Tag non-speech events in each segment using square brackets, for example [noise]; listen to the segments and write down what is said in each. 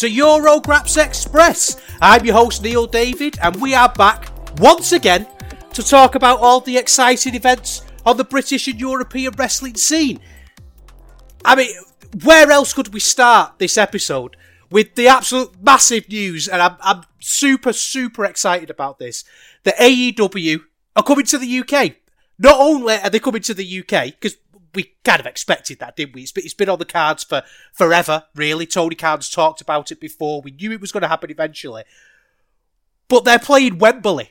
To Eurograps Express. I'm your host Neil David, and we are back once again to talk about all the exciting events on the British and European wrestling scene. I mean, where else could we start this episode with the absolute massive news? And I'm, I'm super, super excited about this. The AEW are coming to the UK. Not only are they coming to the UK, because we kind of expected that, didn't we? It's been, it's been on the cards for forever, really. Tony Khan's talked about it before. We knew it was going to happen eventually. But they're playing Wembley.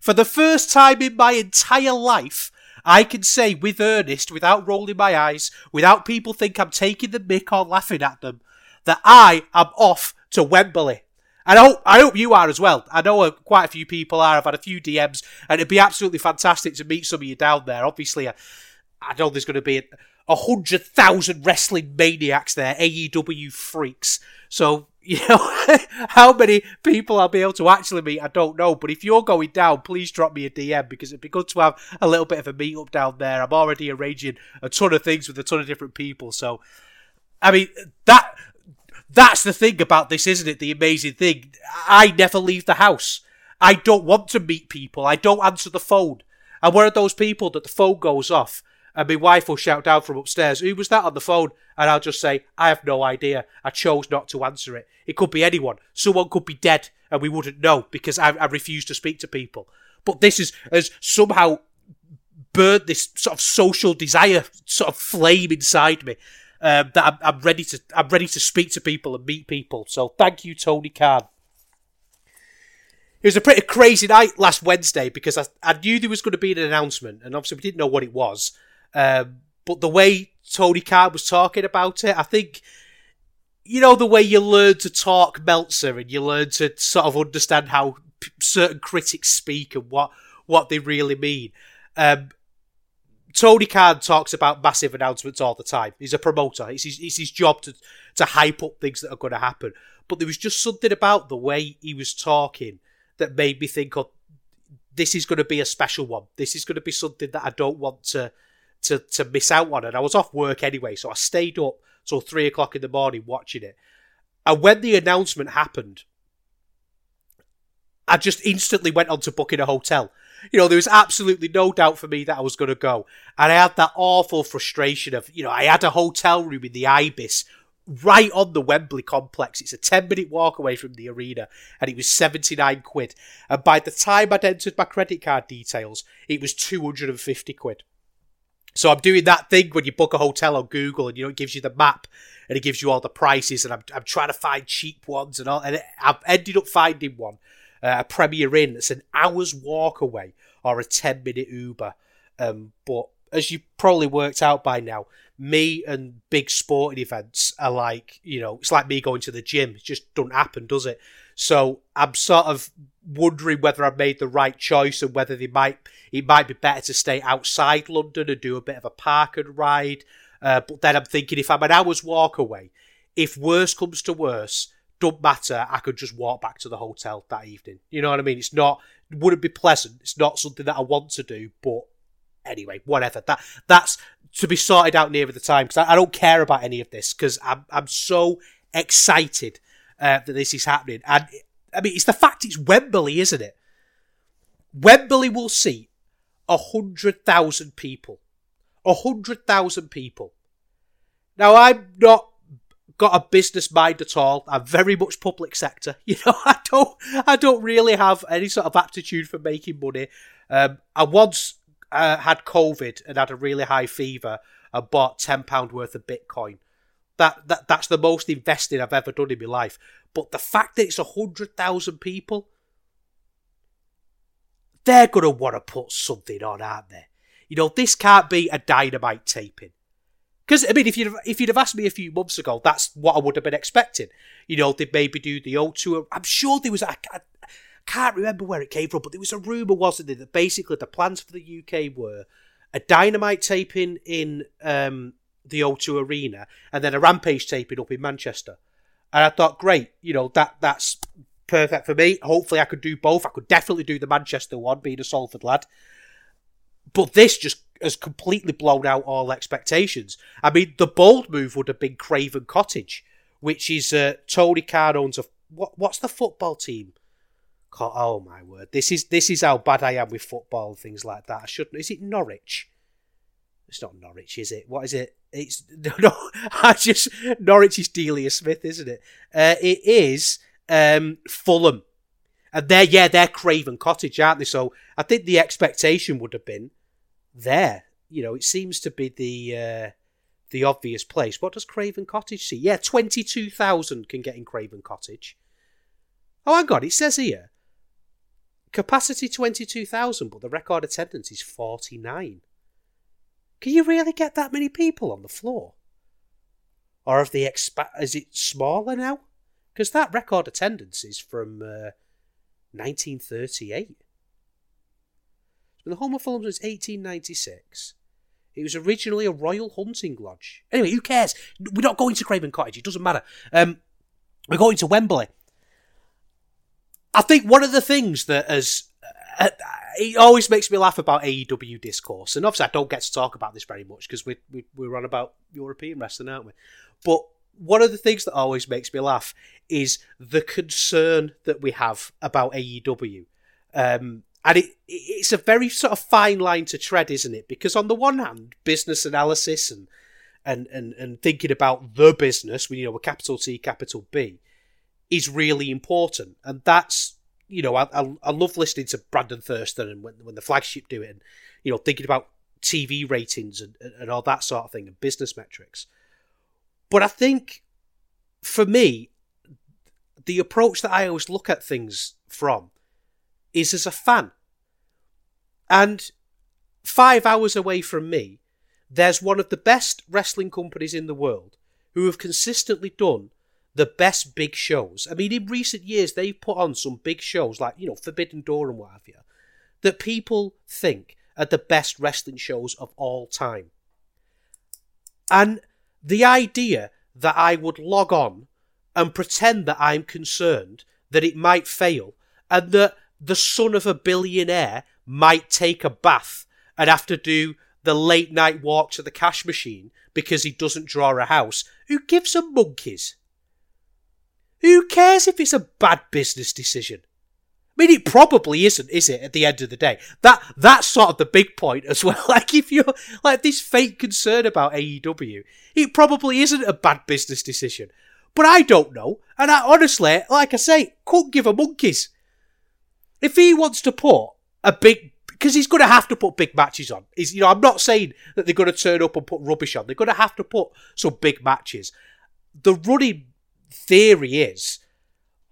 For the first time in my entire life, I can say with earnest, without rolling my eyes, without people think I'm taking the mick or laughing at them, that I am off to Wembley. And I hope, I hope you are as well. I know uh, quite a few people are. I've had a few DMs, and it'd be absolutely fantastic to meet some of you down there. Obviously, uh, I know there's going to be a hundred thousand wrestling maniacs there, AEW freaks. So [laughs] you know how many people I'll be able to actually meet, I don't know. But if you're going down, please drop me a DM because it'd be good to have a little bit of a meet up down there. I'm already arranging a ton of things with a ton of different people. So, I mean that that's the thing about this, isn't it? The amazing thing. I never leave the house. I don't want to meet people. I don't answer the phone. I'm one of those people that the phone goes off and my wife will shout down from upstairs, Who was that on the phone? And I'll just say, I have no idea. I chose not to answer it. It could be anyone. Someone could be dead and we wouldn't know because I, I refuse to speak to people. But this is, has somehow burned this sort of social desire sort of flame inside me. Um, that I'm, I'm ready to I'm ready to speak to people and meet people. So thank you, Tony Khan. It was a pretty crazy night last Wednesday because I, I knew there was going to be an announcement, and obviously we didn't know what it was. Um, but the way Tony Khan was talking about it, I think, you know, the way you learn to talk Meltzer and you learn to sort of understand how p- certain critics speak and what, what they really mean. Um, Tony Khan talks about massive announcements all the time. He's a promoter. It's his, it's his job to, to hype up things that are going to happen. But there was just something about the way he was talking that made me think, oh, this is going to be a special one. This is going to be something that I don't want to to to miss out on. And I was off work anyway, so I stayed up till three o'clock in the morning watching it. And when the announcement happened, I just instantly went on to booking a hotel. You know, there was absolutely no doubt for me that I was going to go. And I had that awful frustration of, you know, I had a hotel room in the Ibis right on the Wembley complex. It's a 10 minute walk away from the arena and it was 79 quid. And by the time I'd entered my credit card details, it was 250 quid. So I'm doing that thing when you book a hotel on Google and you know it gives you the map and it gives you all the prices and I'm, I'm trying to find cheap ones and all and I've ended up finding one uh, a Premier Inn that's an hour's walk away or a 10 minute Uber. Um, but as you probably worked out by now, me and big sporting events are like, you know, it's like me going to the gym. It just doesn't happen, does it? So I'm sort of wondering whether I've made the right choice and whether they might it might be better to stay outside London and do a bit of a park and ride. Uh, but then I'm thinking if I'm an hour's walk away, if worse comes to worse, don't matter. I could just walk back to the hotel that evening. You know what I mean? It's not wouldn't be pleasant. It's not something that I want to do, but anyway, whatever. That that's to be sorted out nearer the time because I, I, don't care about any of this because I'm I'm so excited uh, that this is happening. And I mean, it's the fact it's Wembley, isn't it? Wembley will see a hundred thousand people. A hundred thousand people. Now I'm not got a business mind at all. I'm very much public sector. [laughs] You know, I don't I don't really have any sort of aptitude for making money. Um, I once uh, had COVID and had a really high fever and bought ten pound worth of Bitcoin. That that that's the most investing I've ever done in my life. But the fact that it's a hundred thousand people, they're gonna want to put something on, aren't they? You know, this can't be a dynamite taping. Because I mean, if you'd if you'd have asked me a few months ago, that's what I would have been expecting. You know, they'd maybe do the O2. I'm sure there was. I, I can't remember where it came from, but there was a rumor, wasn't there, that basically the plans for the UK were a dynamite taping in um, the O2 Arena and then a rampage taping up in Manchester. And I thought, great, you know that that's perfect for me. Hopefully, I could do both. I could definitely do the Manchester one, being a Salford lad. But this just has completely blown out all expectations. I mean, the bold move would have been Craven Cottage, which is uh, Tony Khan owns a what? What's the football team? Oh my word! This is this is how bad I am with football and things like that. I shouldn't. Is it Norwich? It's not Norwich, is it? What is it? It's [laughs] no. I just Norwich is Delia Smith, isn't it? Uh, it is um, Fulham, and they're yeah they're Craven Cottage, aren't they? So I think the expectation would have been there. You know, it seems to be the uh, the obvious place. What does Craven Cottage see? Yeah, twenty two thousand can get in Craven Cottage. Oh, hang on, it says here capacity twenty two thousand, but the record attendance is forty nine. Can you really get that many people on the floor? Or have they expa- is it smaller now? Because that record attendance is from uh, 1938 been the home of Fulham since 1896. It was originally a royal hunting lodge. Anyway, who cares? We're not going to Craven Cottage. It doesn't matter. Um, we're going to Wembley. I think one of the things that has uh, it always makes me laugh about AEW discourse, and obviously I don't get to talk about this very much because we, we we're on about European wrestling, aren't we? But one of the things that always makes me laugh is the concern that we have about AEW. Um, and it it's a very sort of fine line to tread, isn't it? Because on the one hand, business analysis and and and, and thinking about the business, you know, a capital T, capital B, is really important, and that's you know, I, I, I love listening to Brandon Thurston and when when the flagship do it, and you know, thinking about TV ratings and, and all that sort of thing and business metrics. But I think for me, the approach that I always look at things from is as a fan. And five hours away from me, there's one of the best wrestling companies in the world who have consistently done the best big shows. I mean, in recent years, they've put on some big shows like, you know, Forbidden Door and what have you, that people think are the best wrestling shows of all time. And the idea that I would log on and pretend that I'm concerned that it might fail and that the son of a billionaire might take a bath and have to do the late night walk to the cash machine because he doesn't draw a house. Who gives a monkeys? Who cares if it's a bad business decision? I mean, it probably isn't, is it? At the end of the day, that that's sort of the big point as well. [laughs] Like, if you're like this fake concern about AEW, it probably isn't a bad business decision. But I don't know, and I honestly, like I say, couldn't give a monkeys. If he wants to put a big because he's going to have to put big matches on. He's, you know, I'm not saying that they're going to turn up and put rubbish on. They're going to have to put some big matches. The running theory is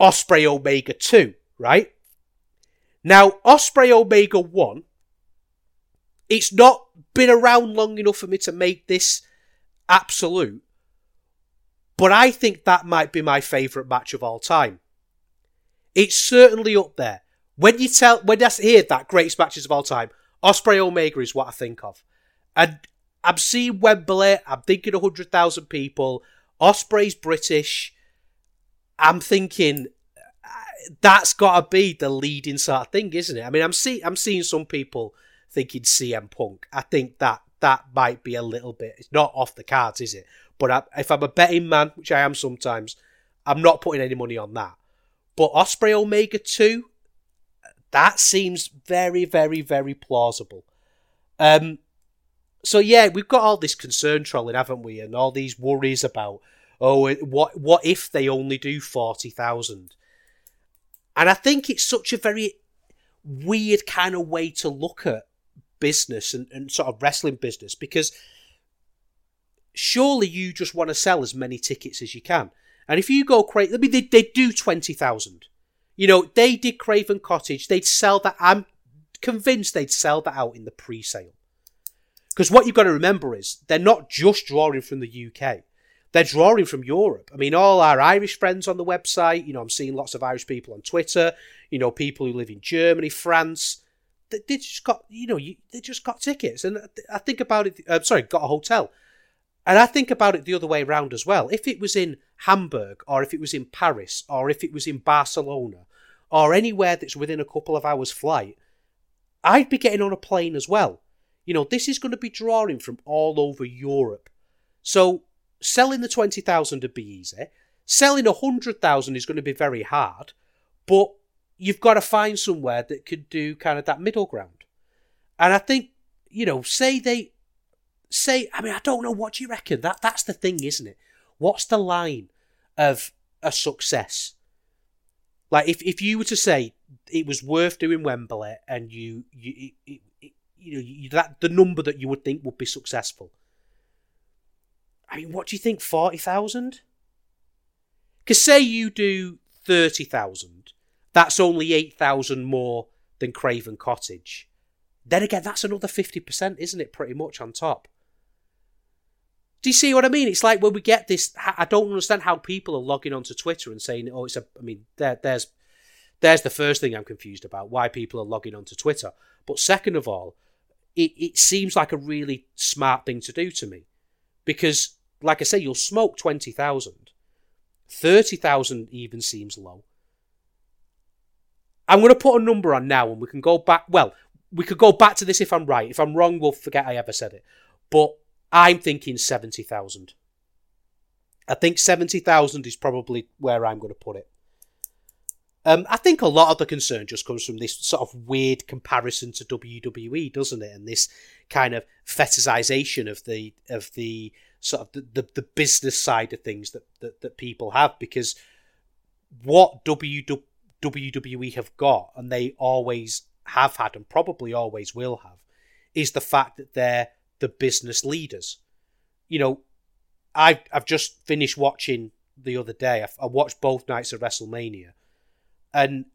Ospreay Omega 2, right? Now, Ospreay Omega 1, it's not been around long enough for me to make this absolute, but I think that might be my favourite match of all time. It's certainly up there. When you tell, when I hear that greatest matches of all time, Ospreay Omega is what I think of. And I'm seeing Wembley, I'm thinking 100,000 people. Ospreay's British. I'm thinking that's got to be the leading sort of thing, isn't it? I mean, I'm seeing I'm seeing some people thinking CM Punk. I think that that might be a little bit. It's not off the cards, is it? But I, if I'm a betting man, which I am sometimes, I'm not putting any money on that. But Ospreay Omega two, that seems very, very, very plausible. Um, so yeah, we've got all this concern trolling, haven't we? And all these worries about, oh, what what if they only do forty thousand? And I think it's such a very weird kind of way to look at business and, and sort of wrestling business because surely you just want to sell as many tickets as you can. And if you go crazy, I mean, they, they do 20,000. You know, they did Craven Cottage. They'd sell that. I'm convinced they'd sell that out in the pre sale. Because what you've got to remember is they're not just drawing from the UK. They're drawing from Europe. I mean, all our Irish friends on the website, you know, I'm seeing lots of Irish people on Twitter, you know, people who live in Germany, France. They, they just got, you know, you, they just got tickets. And I think about it, uh, sorry, got a hotel. And I think about it the other way around as well. If it was in Hamburg, or if it was in Paris, or if it was in Barcelona, or anywhere that's within a couple of hours' flight, I'd be getting on a plane as well. You know, this is going to be drawing from all over Europe. So selling the 20,000 would be easy. Selling 100,000 is going to be very hard, but you've got to find somewhere that could do kind of that middle ground. And I think, you know, say they say I mean I don't know what do you reckon? That that's the thing, isn't it? What's the line of a success? Like if if you were to say it was worth doing Wembley and you you it, it, you know you, that the number that you would think would be successful. I mean, what do you think? Forty thousand? Because say you do thirty thousand, that's only eight thousand more than Craven Cottage. Then again, that's another fifty percent, isn't it? Pretty much on top. Do you see what I mean? It's like when we get this. I don't understand how people are logging onto Twitter and saying, "Oh, it's a." I mean, there, there's, there's the first thing I'm confused about. Why people are logging onto Twitter. But second of all, it, it seems like a really smart thing to do to me, because, like I say, you'll smoke twenty thousand. Thirty thousand even seems low. I'm going to put a number on now, and we can go back. Well, we could go back to this if I'm right. If I'm wrong, we'll forget I ever said it. But I'm thinking 70,000. I think 70,000 is probably where I'm going to put it. Um, I think a lot of the concern just comes from this sort of weird comparison to WWE, doesn't it? And this kind of fetishization of the of the sort of the, the, the business side of things that, that, that people have because what WWE have got and they always have had and probably always will have is the fact that they're the business leaders. You know, I've I've just finished watching the other day. I, I watched both nights of WrestleMania, and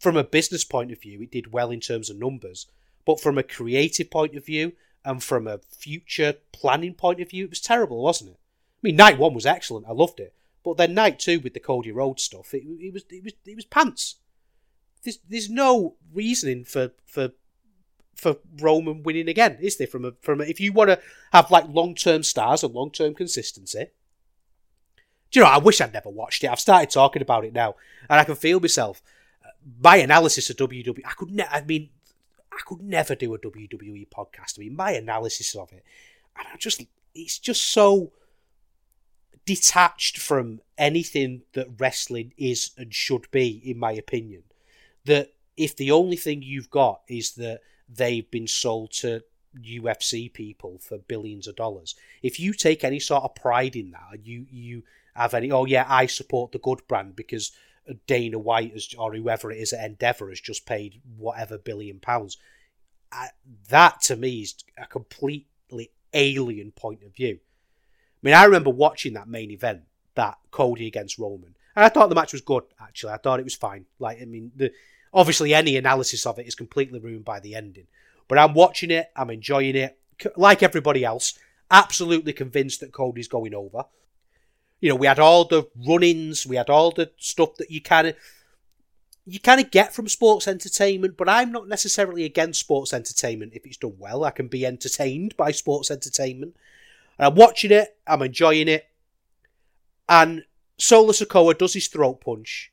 from a business point of view, it did well in terms of numbers. But from a creative point of view and from a future planning point of view, it was terrible, wasn't it? I mean, night one was excellent. I loved it. But then night two with the Cody Rhodes stuff, it, it was it was it was pants. There's there's no reasoning for for for Roman winning again, is there? From a from a, if you want to have like long term stars and long term consistency. Do you know? I wish I'd never watched it. I've started talking about it now, and I can feel myself. My analysis of WWE, I could ne- I mean, I could never do a WWE podcast. I mean, my analysis of it, and I just, it's just so detached from anything that wrestling is and should be, in my opinion. That if the only thing you've got is that they've been sold to UFC people for billions of dollars. If you take any sort of pride in that, you you have any, oh yeah, I support the good brand because Dana White has, or whoever it is at Endeavor has just paid whatever billion pounds. I, that to me is a completely alien point of view. I mean, I remember watching that main event, that Cody against Roman, and I thought the match was good. Actually, I thought it was fine. Like, I mean, the Obviously, any analysis of it is completely ruined by the ending. But I'm watching it, I'm enjoying it. Like everybody else, absolutely convinced that Cody's going over. You know, we had all the run-ins, we had all the stuff that you kind of you kind of get from sports entertainment, but I'm not necessarily against sports entertainment if it's done well. I can be entertained by sports entertainment. And I'm watching it, I'm enjoying it. And Solo Sikoa does his throat punch.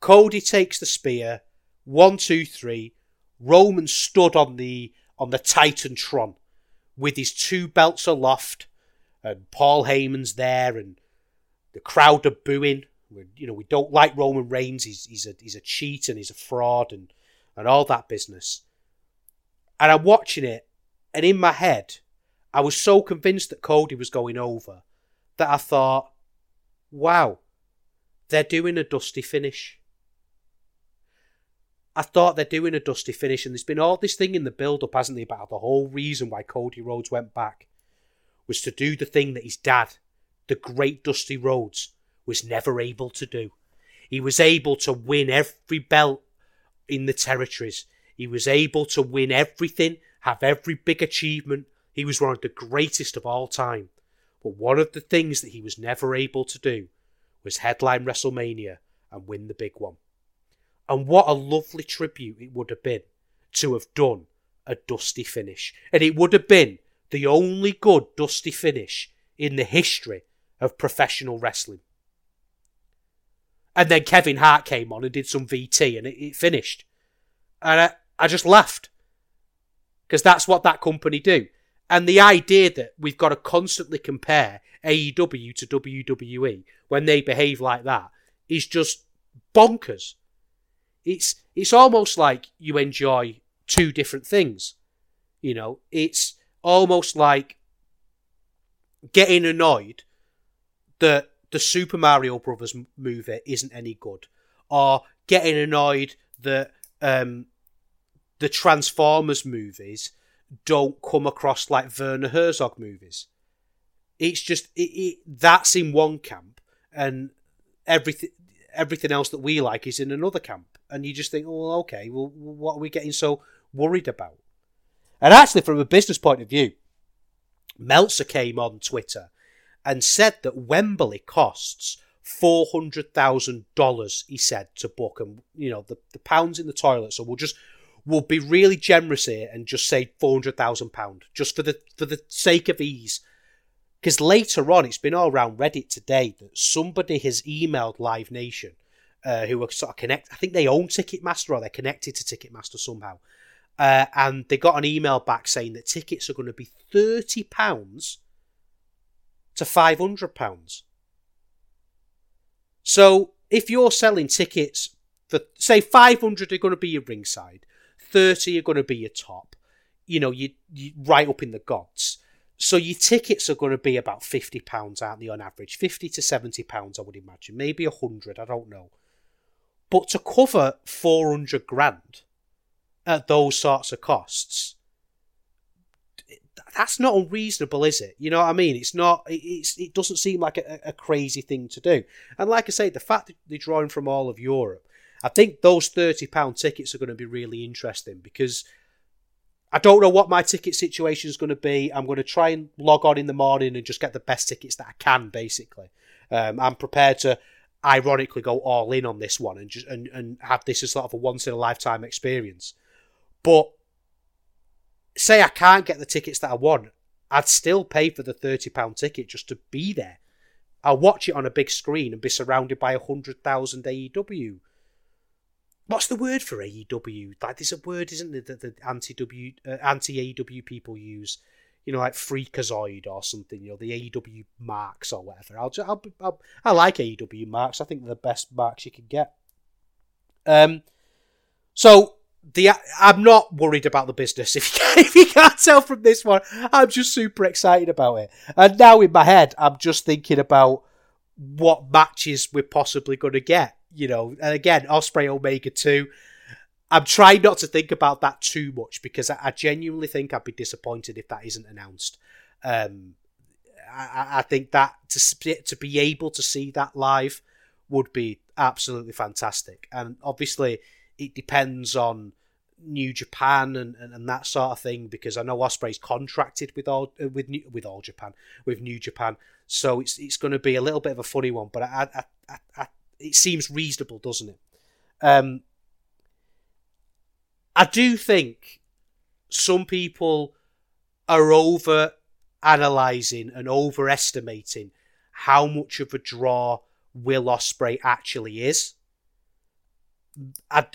Cody takes the spear. One, two, three. Roman stood on the on the Titantron with his two belts aloft, and Paul Heyman's there, and the crowd are booing. we you know, we don't like Roman Reigns. He's he's a he's a cheat and he's a fraud and and all that business. And I'm watching it, and in my head, I was so convinced that Cody was going over that I thought, wow, they're doing a dusty finish. I thought they're doing a dusty finish, and there's been all this thing in the build up, hasn't there, about the whole reason why Cody Rhodes went back was to do the thing that his dad, the great Dusty Rhodes, was never able to do. He was able to win every belt in the territories. He was able to win everything, have every big achievement. He was one of the greatest of all time. But one of the things that he was never able to do was headline WrestleMania and win the big one. And what a lovely tribute it would have been to have done a dusty finish. And it would have been the only good dusty finish in the history of professional wrestling. And then Kevin Hart came on and did some VT and it, it finished. And I, I just laughed. Because that's what that company do. And the idea that we've got to constantly compare AEW to WWE when they behave like that is just bonkers. It's it's almost like you enjoy two different things. You know, it's almost like getting annoyed that the Super Mario Brothers movie isn't any good, or getting annoyed that um, the Transformers movies don't come across like Werner Herzog movies. It's just it, it, that's in one camp, and everything everything else that we like is in another camp and you just think, oh, okay, well, what are we getting so worried about? And actually, from a business point of view, Meltzer came on Twitter and said that Wembley costs four hundred thousand dollars. He said to book, and you know the the pounds in the toilet. So we'll just we'll be really generous here and just say four hundred thousand pound, just for the for the sake of ease. Because later on, it's been all around Reddit today that somebody has emailed Live Nation uh, who are sort of connect. I think they own Ticketmaster or they're connected to Ticketmaster somehow. Uh, and they got an email back saying that tickets are going to be thirty pounds to five hundred pounds. So if you're selling tickets for say five hundred are going to be your ringside, thirty are going to be your top. You know, you you right up in the gods. So your tickets are going to be about fifty pounds, aren't they, on average? Fifty to seventy pounds, I would imagine. Maybe a hundred. I don't know. But to cover 400 grand at those sorts of costs, that's not unreasonable, is it? You know what I mean? It's not. It's it doesn't seem like a, a, crazy thing to do. And like I say, the fact that they're drawing from all of Europe, I think those thirty pound tickets are going to be really interesting because I don't know what my ticket situation is going to be. I'm going to try and log on in the morning and just get the best tickets that I can. Basically, um, I'm prepared to ironically go all in on this one and just and, and have this as sort of a once in a lifetime experience. But say I can't get the tickets that I want, I'd still pay for the thirty pound ticket just to be there. I'll watch it on a big screen and be surrounded by a hundred thousand AEW. What's the word for AEW? Like there's a word, isn't there, that the anti W uh, anti AEW people use you know, like Freakazoid or something, you know, the AEW marks or whatever. I'll, I'll, I'll, i like AEW marks. I think they're the best marks you can get. Um, so the I'm not worried about the business. [laughs] If you, can, if you can't tell from this one, I'm just super excited about it. And now in my head, I'm just thinking about what matches we're possibly going to get. You know, and again, Ospreay Omega two. I'm trying not to think about that too much because I, I genuinely think I'd be disappointed if that isn't announced. Um, I, I, think that to to be able to see that live would be absolutely fantastic, and obviously it depends on New Japan and, and, and that sort of thing because I know Ospreay's contracted with all uh, with New, with all Japan with New Japan, so it's it's going to be a little bit of a funny one, but I, I, I, I it seems reasonable, doesn't it? Um, I do think some people are over analysing and overestimating how much of a draw Will Ospreay actually is. I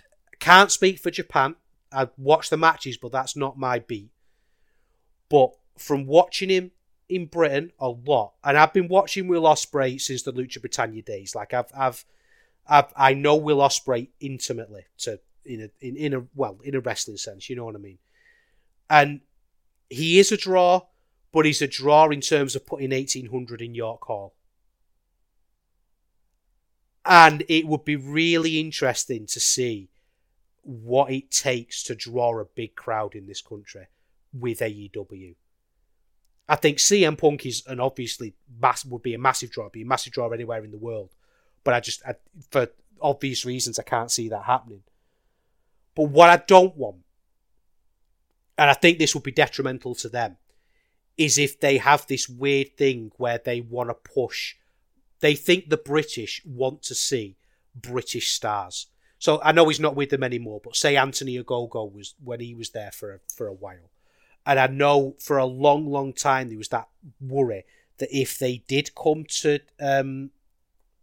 can't speak for Japan. I watch the matches, but that's not my beat. But from watching him in Britain a lot, and I've been watching Will Ospreay since the Lucha Britannia days. Like I've, I've, I've I know Will Ospreay intimately to in a in, in a well in a wrestling sense. You know what I mean? And he is a draw, but he's a draw in terms of putting eighteen hundred in York Hall. And it would be really interesting to see what it takes to draw a big crowd in this country with AEW. I think CM Punk is an obviously mass would be a massive draw, be a massive draw anywhere in the world. But I just, I, for obvious reasons, I can't see that happening. But what I don't want, and I think this would be detrimental to them, is if they have this weird thing where they want to push, they think the British want to see British stars. So I know he's not with them anymore, but say Anthony Ogogo was when he was there for a, for a while, and I know for a long, long time there was that worry that if they did come to um,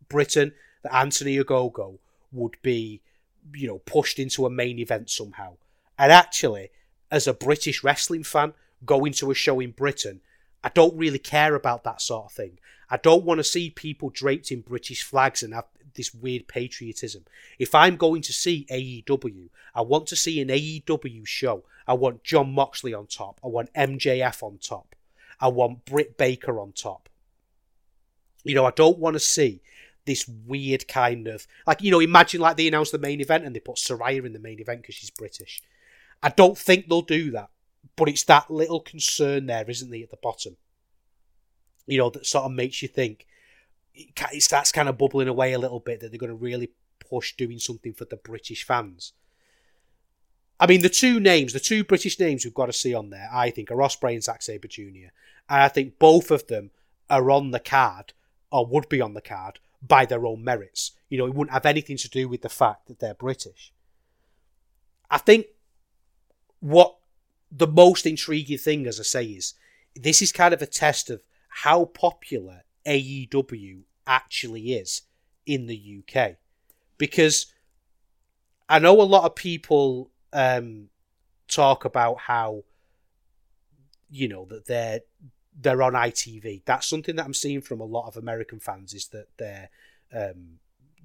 Britain, that Anthony Ogogo would be, you know, pushed into a main event somehow. And actually, as a British wrestling fan, going to a show in Britain, I don't really care about that sort of thing. I don't want to see people draped in British flags and have this weird patriotism. If I'm going to see AEW, I want to see an AEW show. I want Jon Moxley on top. I want MJF on top. I want Britt Baker on top. You know, I don't want to see this weird kind of like you know, imagine like they announce the main event and they put Saraya in the main event because she's British. I don't think they'll do that, but it's that little concern there, isn't there, at the bottom? You know, that sort of makes you think it starts kind of bubbling away a little bit that they're going to really push doing something for the British fans. I mean, the two names, the two British names we've got to see on there, I think, are Ospreay and Zack Sabre Jr. And I think both of them are on the card, or would be on the card, by their own merits. You know, it wouldn't have anything to do with the fact that they're British. I think what the most intriguing thing, as I say, is this is kind of a test of how popular AEW actually is in the UK. Because I know a lot of people um, talk about how you know that they're they're on ITV. That's something that I'm seeing from a lot of American fans is that they're um,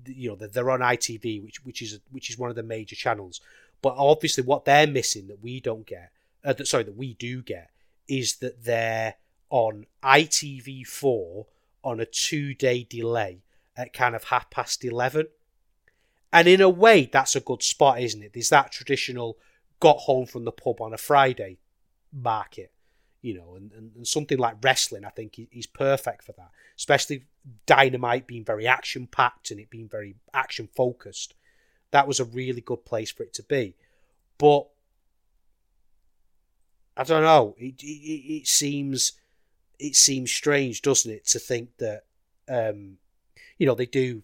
you know they're on ITV, which which is which is one of the major channels. But obviously, what they're missing that we don't get, uh, that, sorry, that we do get, is that they're on ITV4 on a two day delay at kind of half past 11. And in a way, that's a good spot, isn't it? There's that traditional got home from the pub on a Friday market, you know, and, and, and something like wrestling, I think, is perfect for that, especially Dynamite being very action packed and it being very action focused. That was a really good place for it to be. But I don't know. It, it, it seems it seems strange, doesn't it, to think that um, you know they do.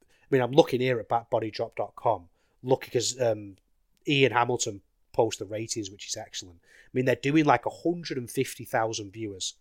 I mean, I'm looking here at backbodydrop.com, looking because um, Ian Hamilton posts the ratings, which is excellent. I mean, they're doing like 150,000 viewers.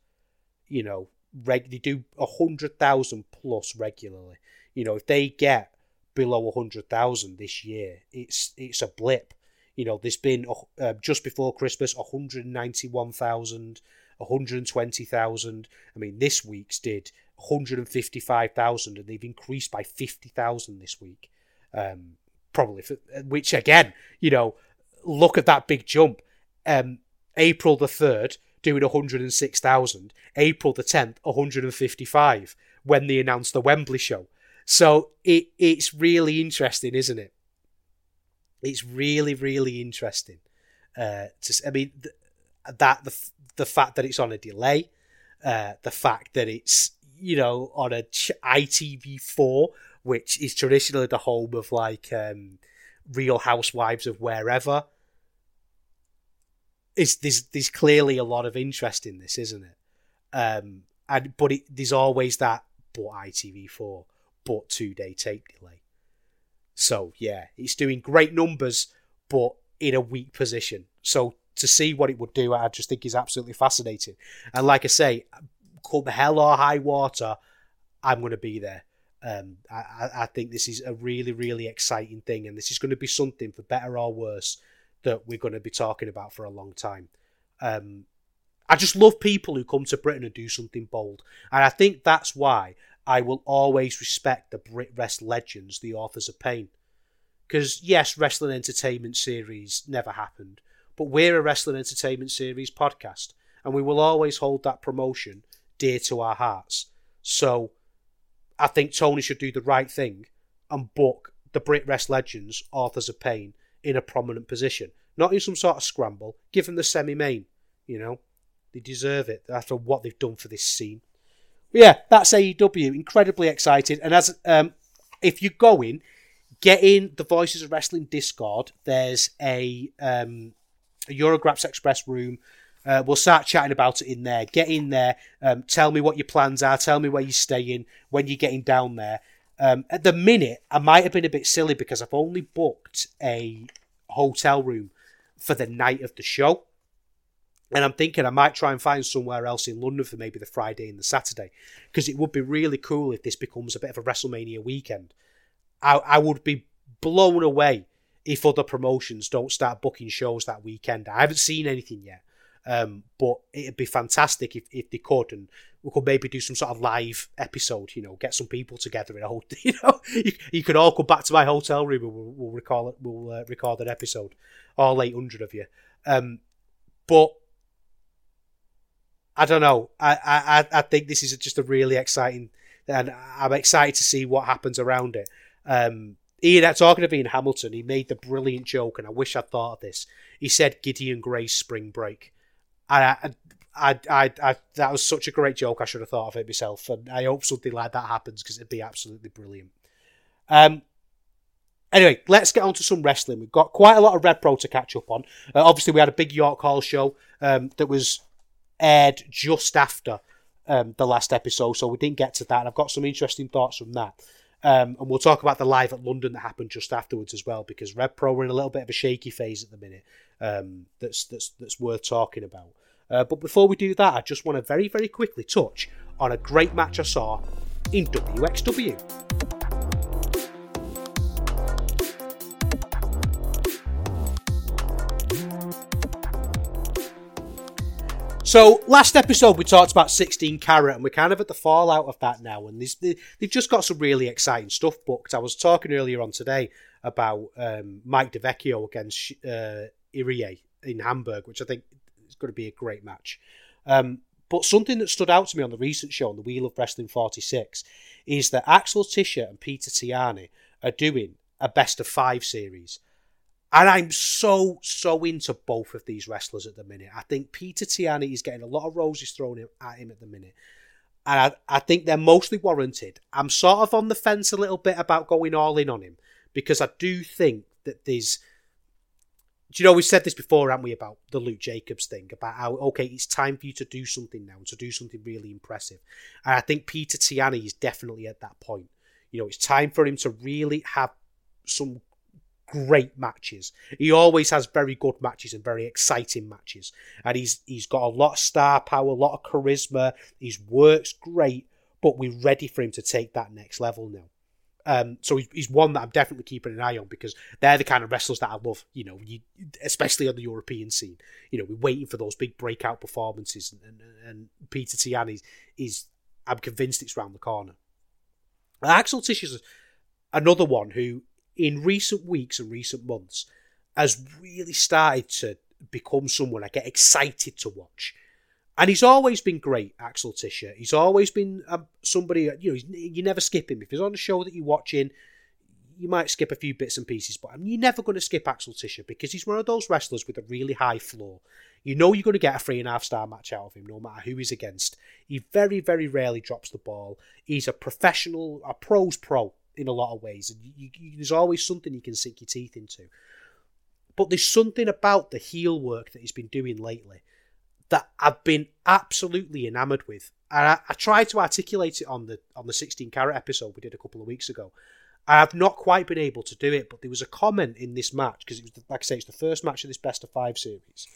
You know, reg- they do 100,000 plus regularly. You know, if they get below 100,000 this year, it's it's a blip. You know, there's been uh, just before Christmas 191,000. 120,000. I mean, this week's did 155,000, and they've increased by 50,000 this week. Um, probably, for, which again, you know, look at that big jump. Um, April the 3rd, doing 106,000. April the 10th, 155 when they announced the Wembley show. So it it's really interesting, isn't it? It's really really interesting. Uh, to I mean th- that the the fact that it's on a delay, uh, the fact that it's you know on a ITV4, which is traditionally the home of like um, Real Housewives of wherever. Is there's there's clearly a lot of interest in this, isn't it? Um, and but it, there's always that but ITV4, but two day tape delay. So yeah, it's doing great numbers, but in a weak position. So to see what it would do, I just think is absolutely fascinating. And like I say, the hell or high water, I'm going to be there. Um, I, I think this is a really, really exciting thing, and this is going to be something for better or worse that we're going to be talking about for a long time. Um, I just love people who come to Britain and do something bold. And I think that's why I will always respect the BritWres legends, the authors of pain. Because, yes, Wrestling Entertainment Series never happened, but we're a Wrestling Entertainment Series podcast, and we will always hold that promotion dear to our hearts. So I think Tony should do the right thing and book the BritWres legends, authors of pain, in a prominent position. Not in some sort of scramble. Give them the semi main, you know. They deserve it after what they've done for this scene. But yeah, that's AEW. Incredibly excited. And as um, if you're going, get in the Voices of Wrestling Discord. There's a, um, Eurograps Express room. Uh, we'll start chatting about it in there. Get in there. Um, tell me what your plans are. Tell me where you're staying when you're getting down there. Um, at the minute, I might have been a bit silly because I've only booked a hotel room for the night of the show. And I'm thinking I might try and find somewhere else in London for maybe the Friday and the Saturday. Because it would be really cool if this becomes a bit of a WrestleMania weekend. I, I would be blown away if other promotions don't start booking shows that weekend. I haven't seen anything yet. Um, but it'd be fantastic if, if they could, and we could maybe do some sort of live episode. You know, get some people together in a hotel. [laughs] You know, you, you could all come back to my hotel room and we'll, we'll record we'll uh, record an episode, all eight hundred of you. Um, but I don't know. I, I I think this is just a really exciting, and I'm excited to see what happens around it. Um, Ian, talking of Ian Hamilton, he made the brilliant joke, and I wish I'd thought of this. He said Gideon Grey's spring break. I, I, I, I, that was such a great joke. I should have thought of it myself, and I hope something like that happens because it'd be absolutely brilliant. Um, anyway, let's get on to some wrestling. We've got quite a lot of RevPro to catch up on. Uh, obviously, we had a big York Hall show um, that was aired just after um, the last episode, so we didn't get to that. And I've got some interesting thoughts from that. Um, and we'll talk about the live at London that happened just afterwards as well, because RevPro were in a little bit of a shaky phase at the minute. Um, that's that's that's worth talking about. Uh, but before we do that, I just want to very very quickly touch on a great match I saw in WXW. So last episode we talked about 16 carat and we're kind of at the fallout of that now and they've just got some really exciting stuff booked. I was talking earlier on today about um, Mike D Vecchio against uh, Irie in Hamburg, which I think is going to be a great match. Um, but something that stood out to me on the recent show on the We Love Wrestling 46 is that Axel Tischer and Peter Tihanyi are doing a best of five series. And I'm so, so into both of these wrestlers at the minute. I think Peter Tihanyi is getting a lot of roses thrown at him at the minute. And I, I think they're mostly warranted. I'm sort of on the fence a little bit about going all in on him because I do think that there's. Do you know, we said this before, haven't we, about the Luke Jacobs thing, about how, okay, it's time for you to do something now, to do something really impressive. And I think Peter Tihanyi is definitely at that point. You know, it's time for him to really have some great matches. He always has very good matches and very exciting matches. And he's he's got a lot of star power, a lot of charisma. He's works great, but we're ready for him to take that next level now. Um, so he's, he's one that I'm definitely keeping an eye on because they're the kind of wrestlers that I love. You know, you, especially on the European scene. You know, we're waiting for those big breakout performances, and, and, and Peter Tihanyi is, is, I'm convinced it's round the corner. Axel Tish is another one who in recent weeks and recent months has really started to become someone I get excited to watch. And he's always been great, Axel Tischer. He's always been um, somebody, you know, you never skip him. If he's on a show that you're watching, you might skip a few bits and pieces, but I mean, you're never going to skip Axel Tischer because he's one of those wrestlers with a really high floor. You know you're going to get a three and a half star match out of him, no matter who he's against. He very, very rarely drops the ball. He's a professional, a pro's pro in a lot of ways, and you, you, there's always something you can sink your teeth into. But there's something about the heel work that he's been doing lately that I've been absolutely enamored with, and I, I tried to articulate it on the on the 16 carat episode we did a couple of weeks ago. I have not quite been able to do it, but there was a comment in this match because it was, like I say, it's the first match of this best of five series,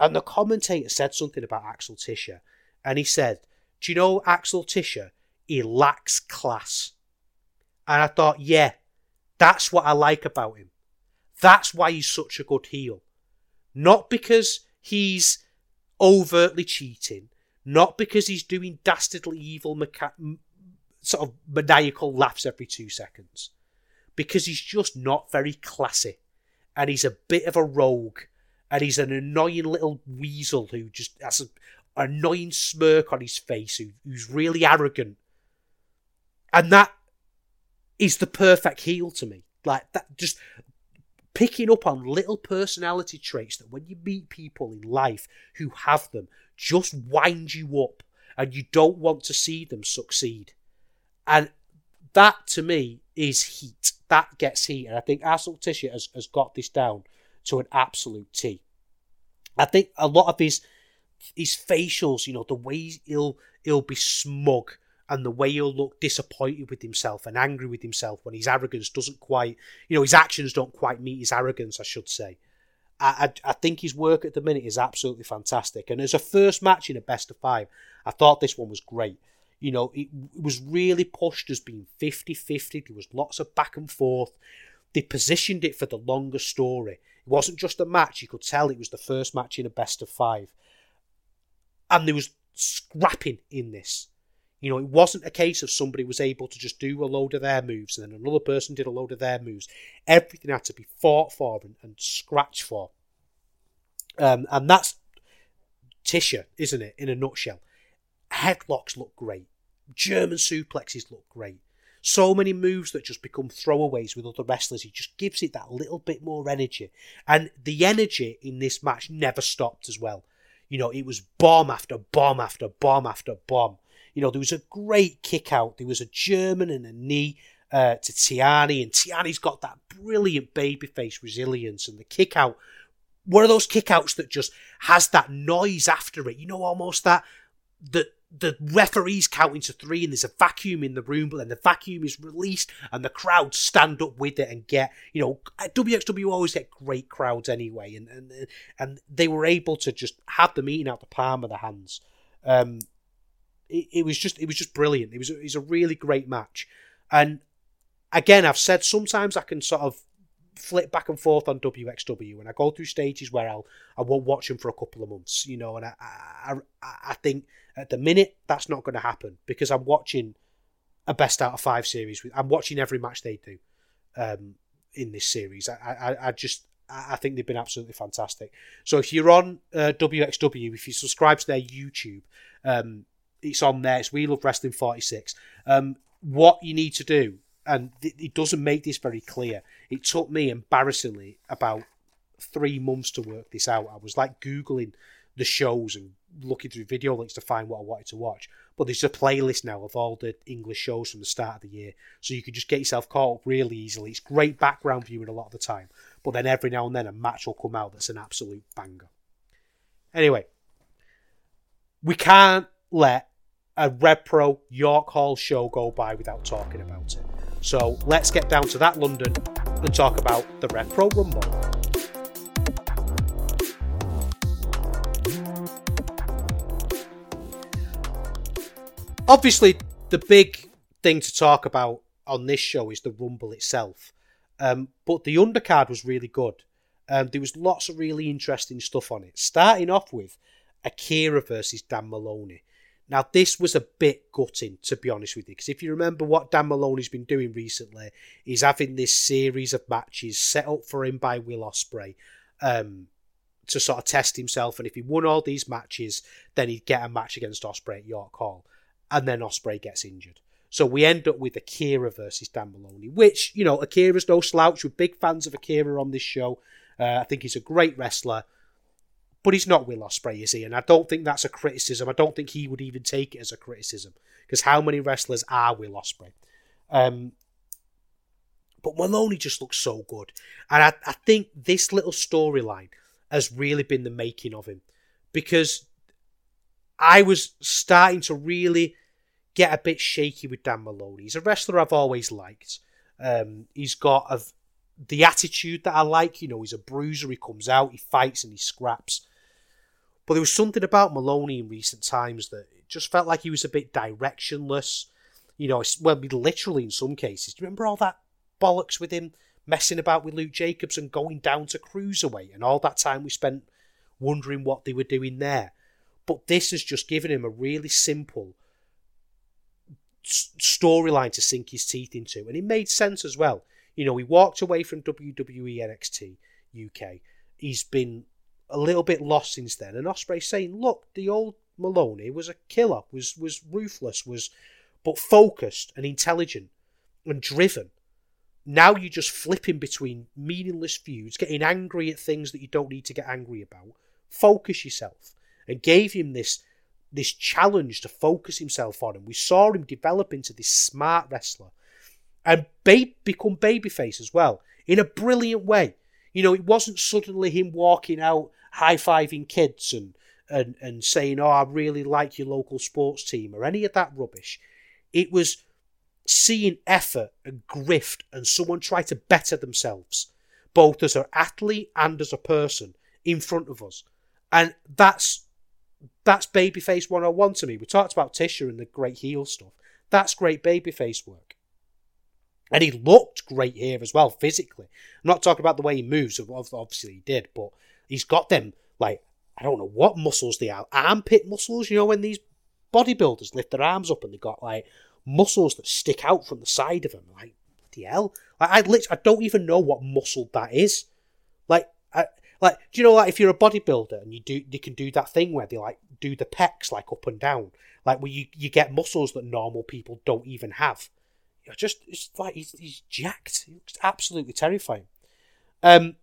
and the commentator said something about Axel Tischer, and he said, "Do you know Axel Tischer? He lacks class." And I thought, yeah, that's what I like about him. That's why he's such a good heel. Not because he's overtly cheating, not because he's doing dastardly evil mecha- sort of maniacal laughs every two seconds, because he's just not very classy, and he's a bit of a rogue, and he's an annoying little weasel who just has an annoying smirk on his face, who, who's really arrogant, and that is the perfect heel to me. Like that, just picking up on little personality traits that when you meet people in life who have them, just wind you up and you don't want to see them succeed. And that to me is heat. That gets heat. And I think Arsene Tisha has, has got this down to an absolute T. I think a lot of his his facials, you know, the way he'll he'll be smug and the way he'll look disappointed with himself and angry with himself when his arrogance doesn't quite, you know, his actions don't quite meet his arrogance, I should say. I, I, I think his work at the minute is absolutely fantastic. And as a first match in a best of five, I thought this one was great. You know, it, it was really pushed as being 50 50. There was lots of back and forth. They positioned it for the longer story. It wasn't just a match, you could tell it was the first match in a best of five. And there was scrapping in this. You know, it wasn't a case of somebody was able to just do a load of their moves and then another person did a load of their moves. Everything had to be fought for and, and scratched for. Um, and that's Tisha, isn't it, in a nutshell? Headlocks look great. German suplexes look great. So many moves that just become throwaways with other wrestlers. He just gives it that little bit more energy. And the energy in this match never stopped as well. You know, it was bomb after bomb after bomb after bomb. You know, there was a great kick out. There was a German and a knee uh, to Tihanyi, and Tihanyi's got that brilliant babyface resilience and the kick out. One of those kickouts that just has that noise after it. You know, almost that the the referee's counting to three and there's a vacuum in the room, but then the vacuum is released and the crowd stand up with it and get, you know, WXW always get great crowds anyway, and and and they were able to just have the meeting out the palm of their hands. Um, it, it was just it was just brilliant. It was it was a really great match, and again, I've said sometimes I can sort of flip back and forth on WXW, and I go through stages where I'll I won't watch them for a couple of months, you know, and I I, I think at the minute that's not going to happen because I'm watching a best out of five series. I'm watching every match they do um, in this series. I, I I just I think they've been absolutely fantastic. So if you're on uh, WXW, if you subscribe to their YouTube, um, it's on there. It's We Love Wrestling 46. Um, what you need to do, and it doesn't make this very clear. It took me embarrassingly about three months to work this out. I was like Googling the shows and looking through video links to find what I wanted to watch. But there's a playlist now of all the English shows from the start of the year. So you can just get yourself caught up really easily. It's great background viewing a lot of the time. But then every now and then a match will come out that's an absolute banger. Anyway, we can't let a RevPro York Hall show go by without talking about it. So let's get down to that London and talk about the RevPro Rumble. Obviously, the big thing to talk about on this show is the Rumble itself. Um, but the undercard was really good. Um, there was lots of really interesting stuff on it. Starting off with Akira versus Dan Moloney. Now, this was a bit gutting, to be honest with you, because if you remember what Dan Moloney's been doing recently, he's having this series of matches set up for him by Will Ospreay um, to sort of test himself. And if he won all these matches, then he'd get a match against Ospreay at York Hall, and then Ospreay gets injured. So we end up with Akira versus Dan Moloney, which, you know, Akira's no slouch. We're big fans of Akira on this show. Uh, I think he's a great wrestler but he's not Will Ospreay, is he? And I don't think that's a criticism. I don't think he would even take it as a criticism because how many wrestlers are Will Ospreay? Um, but Moloney just looks so good, and I, I think this little storyline has really been the making of him because I was starting to really get a bit shaky with Dan Moloney. He's a wrestler I've always liked. Um, he's got a, the attitude that I like. You know, he's a bruiser. He comes out, he fights, and he scraps. But there was something about Moloney in recent times that it just felt like he was a bit directionless. You know, well, literally in some cases. Do you remember all that bollocks with him messing about with Luke Jacobs and going down to cruiserweight, and all that time we spent wondering what they were doing there. But this has just given him a really simple storyline to sink his teeth into, and it made sense as well. You know, he walked away from WWE NXT UK. He's been a little bit lost since then, and Ospreay saying, "Look, the old Moloney was a killer, was was ruthless, was but focused and intelligent and driven. Now you're just flipping between meaningless feuds, getting angry at things that you don't need to get angry about. Focus yourself." And gave him this this challenge to focus himself on, and we saw him develop into this smart wrestler and ba- become babyface as well in a brilliant way. You know, it wasn't suddenly him walking out high fiving kids and, and and saying, "Oh, I really like your local sports team" or any of that rubbish. It was seeing effort and grift and someone try to better themselves, both as an athlete and as a person, in front of us, and that's that's babyface 101 to me. We talked about Tisha and the great heel stuff. That's great babyface work. And he looked great here as well, physically. I'm not talking about the way he moves, obviously he did, but he's got them, like, I don't know what muscles they are. Armpit muscles, you know, when these bodybuilders lift their arms up and they got, like, muscles that stick out from the side of them. Like, what the hell? Like, I, literally, I don't even know what muscle that is. Like, I, like, do you know, like, if you're a bodybuilder and you do, you can do that thing where they, like, do the pecs, like, up and down. Like, where you, you get muscles that normal people don't even have just it's like he's, he's jacked. He looks absolutely terrifying. Um,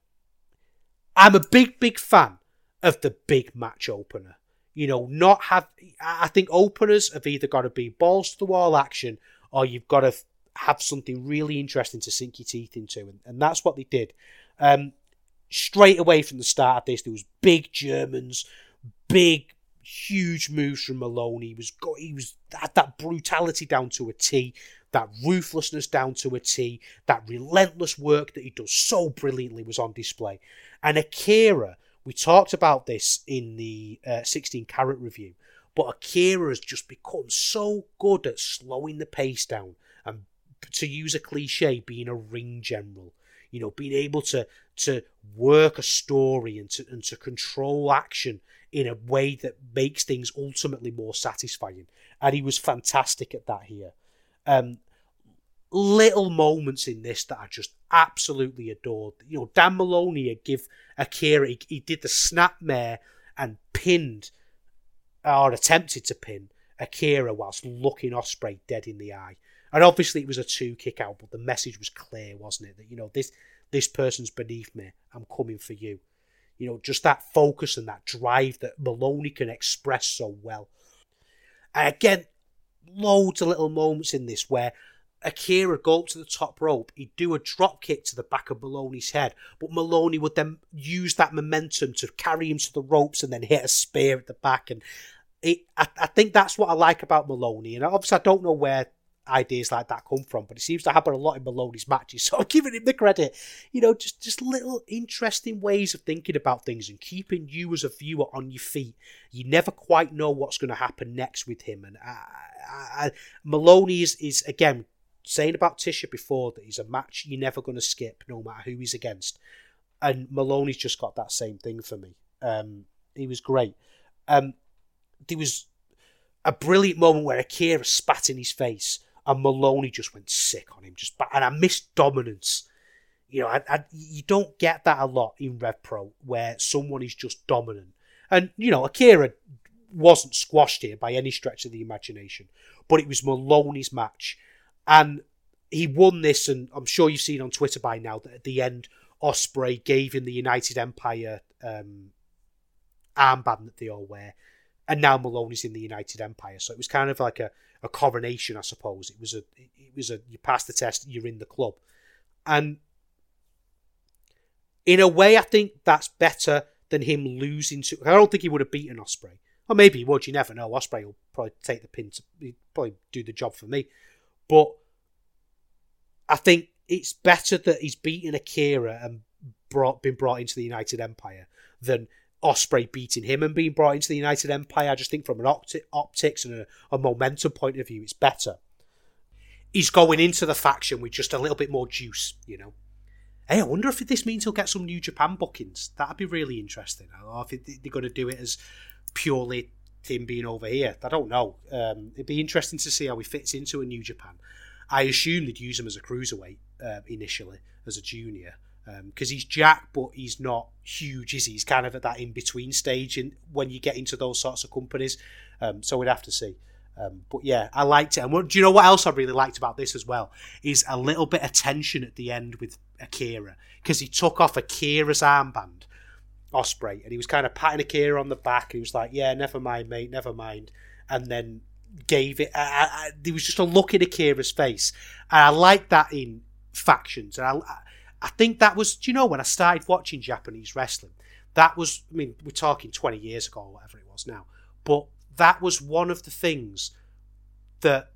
I'm a big, big fan of the big match opener. You know, not have. I think openers have either got to be balls to the wall action, or you've got to have something really interesting to sink your teeth into, and, and that's what they did. Um, straight away from the start of this, there was big Germans, big, huge moves from Moloney. He was got, he was had that brutality down to a T that ruthlessness down to a T, that relentless work that he does so brilliantly was on display. And Akira, we talked about this in the uh, 16 carat review, but Akira has just become so good at slowing the pace down and to use a cliche, being a ring general. You know, being able to to work a story and to and to control action in a way that makes things ultimately more satisfying. And he was fantastic at that here. Um, little moments in this that I just absolutely adored. You know, Dan Moloney give Akira, he, he did the snapmare and pinned, or attempted to pin, Akira whilst looking Ospreay dead in the eye. And obviously it was a two kick out, but the message was clear, wasn't it? That, you know, this this person's beneath me. I'm coming for you. You know, just that focus and that drive that Moloney can express so well. And again, loads of little moments in this where Akira go up to the top rope, he'd do a drop kick to the back of Moloney's head, but Moloney would then use that momentum to carry him to the ropes and then hit a spear at the back. And it, I, I think that's what I like about Moloney. And obviously, I don't know where ideas like that come from, but it seems to happen a lot in Moloney's matches. [laughs] So I'm giving him the credit. You know, just just little interesting ways of thinking about things and keeping you as a viewer on your feet. You never quite know what's going to happen next with him. And I, I, I, Moloney is, is again saying about Tisha before that he's a match you're never going to skip, no matter who he's against. And Moloney's just got that same thing for me. Um, he was great. Um, there was a brilliant moment where Akira spat in his face, and Moloney just went sick on him. Just and I missed dominance. You know, I, I, you don't get that a lot in RevPro, where someone is just dominant. And you know, Akira wasn't squashed here by any stretch of the imagination, but it was Moloney's match and he won this, and I'm sure you've seen on Twitter by now that at the end, Ospreay gave him the United Empire um, armband that they all wear, and now Moloney's in the United Empire. So it was kind of like a, a coronation, I suppose. It was a it was a you pass the test, you're in the club, and in a way, I think that's better than him losing to. I don't think he would have beaten Ospreay, or maybe he would. You never know. Ospreay will probably take the pin to he'd probably do the job for me. But I think it's better that he's beaten Akira and brought been brought into the United Empire than Ospreay beating him and being brought into the United Empire. I just think from an opti- optics and a, a momentum point of view, it's better. He's going into the faction with just a little bit more juice, you know. Hey, I wonder if this means he'll get some New Japan bookings. That'd be really interesting. Or if they're going to do it as purely him being over here. I don't know. Um, it'd be interesting to see how he fits into a New Japan. I assume they'd use him as a cruiserweight uh, initially, as a junior, because um, he's Jack, but he's not huge, is he? He's kind of at that in between stage in, when you get into those sorts of companies. Um, so we'd have to see. Um, but yeah, I liked it. And what, do you know what else I really liked about this as well? Is a little bit of tension at the end with Akira because he took off Akira's armband, Ospreay, and he was kind of patting Akira on the back. And he was like, "Yeah, never mind, mate, never mind," and then gave it. There was just a look in Akira's face, and I like that in factions. And I, I think that was, do you know, when I started watching Japanese wrestling, that was. I mean, we're talking twenty years ago or whatever it was now, but that was one of the things that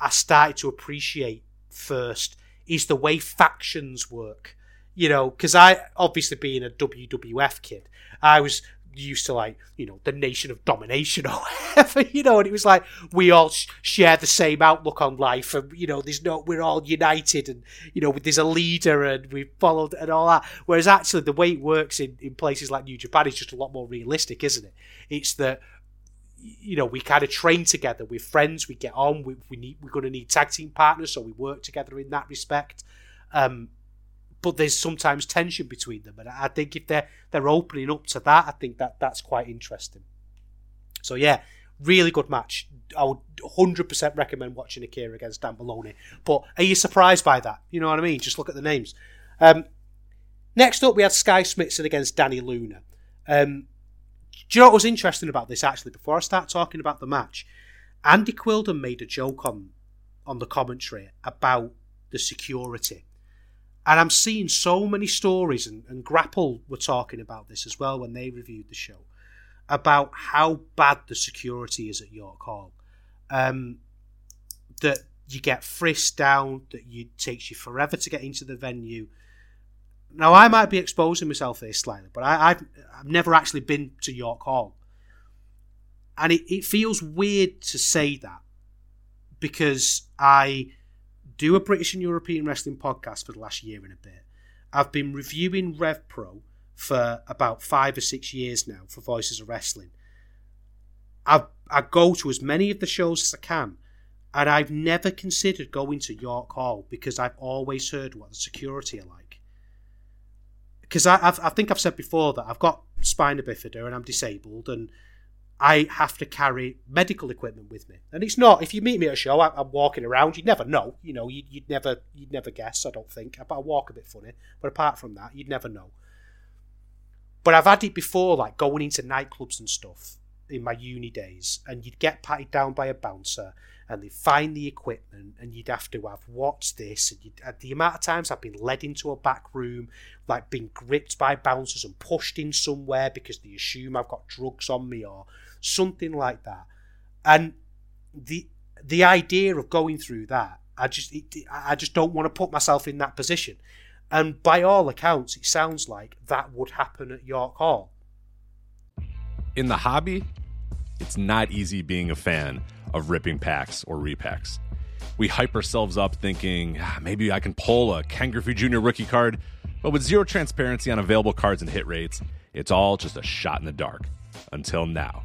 I started to appreciate first is the way factions work. You know, because I obviously being a WWF kid, I was used to like you know the nation of domination [laughs] or whatever you know and it was like we all sh- share the same outlook on life and you know there's no we're all united and you know there's a leader and we followed and all that whereas actually the way it works in, in places like new japan is just a lot more realistic isn't it it's that you know, we kind of train together. We're friends. We get on. We, we need. We're going to need tag team partners, so we work together in that respect. Um, but there's sometimes tension between them, and I think if they're they're opening up to that, I think that that's quite interesting. So yeah, really good match. I would 100% recommend watching Akira against Dan Moloney. But are you surprised by that? You know what I mean? Just look at the names. Um, next up, we had Skye Smitson against Dani Luna. Um, do you know what was interesting about this actually? Before I start talking about the match, Andy Quildan made a joke on on the commentary about the security. And I'm seeing so many stories, and, and Grapple were talking about this as well when they reviewed the show, about how bad the security is at York Hall. Um, that you get frisked down, that it takes you forever to get into the venue, now, I might be exposing myself here slightly, but I, have I've never actually been to York Hall. And it, it feels weird to say that because I do a British and European wrestling podcast for the last year and a bit. I've been reviewing RevPro for about five or six years now for Voices of Wrestling. I I go to as many of the shows as I can, and I've never considered going to York Hall because I've always heard what the security are like because I, I think I've said before that I've got spina bifida and I'm disabled and I have to carry medical equipment with me. And it's not if you meet me at a show, I, am walking around. You'd never know. You know, you'd, you'd, never you'd never guess. I don't think. But I walk a bit funny. But apart from that, you'd never know. But I've had it before, like going into nightclubs and stuff in my uni days, and you'd get patted down by a bouncer, and they find the equipment and you'd have to have what's this and uh, the amount of times I've been led into a back room like being gripped by bouncers and pushed in somewhere because they assume I've got drugs on me or something like that and the the idea of going through that I just it, I just don't want to put myself in that position and by all accounts it sounds like that would happen at York Hall in the hobby it's not easy being a fan of ripping packs or repacks. We hype ourselves up thinking ah, maybe I can pull a Ken Griffey Jr. rookie card, but with zero transparency on available cards and hit rates, it's all just a shot in the dark. Until now.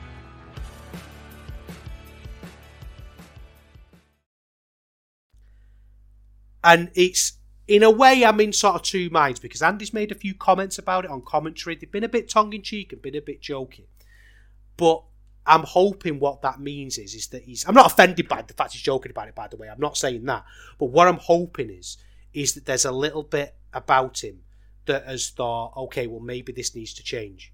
And it's in a way I'm in sort of two minds because Andy's made a few comments about it on commentary. They've been a bit tongue in cheek and been a bit joking. But I'm hoping what that means is is that he's I'm not offended by the fact he's joking about it by the way. I'm not saying that. But what I'm hoping is is that there's a little bit about him that has thought, okay, well maybe this needs to change.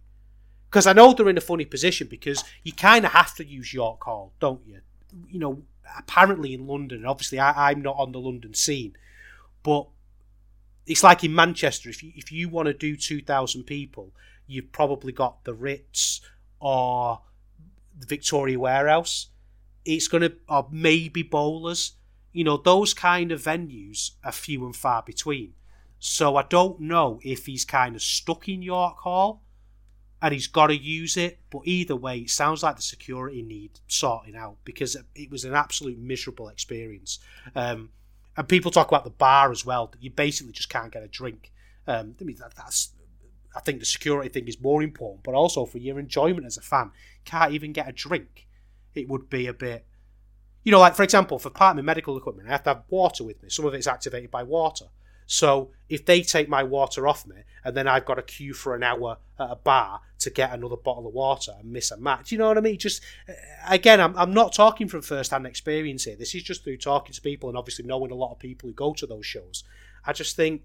Because I know they're in a funny position because you kind of have to use York Hall, don't you? you know, apparently in London. Obviously, I, I'm not on the London scene, but it's like in Manchester. If you if you want to do two thousand people, you've probably got the Ritz or the Victoria Warehouse. It's going to or maybe Bowlers. You know, those kind of venues are few and far between. So I don't know if he's kind of stuck in York Hall and he's got to use it. But either way, it sounds like the security need sorting out because it was an absolute miserable experience. Um, and people talk about the bar as well. That you basically just can't get a drink. Um, I mean, that, that's I think the security thing is more important, but also for your enjoyment as a fan, can't even get a drink. It would be a bit, you know, like for example, for part of my medical equipment, I have to have water with me. Some of it's activated by water. So if they take my water off me and then I've got to queue for an hour at a bar to get another bottle of water and miss a match, you know what I mean? Just uh, again, I'm, I'm not talking from first hand experience here. This is just through talking to people and obviously knowing a lot of people who go to those shows. I just think,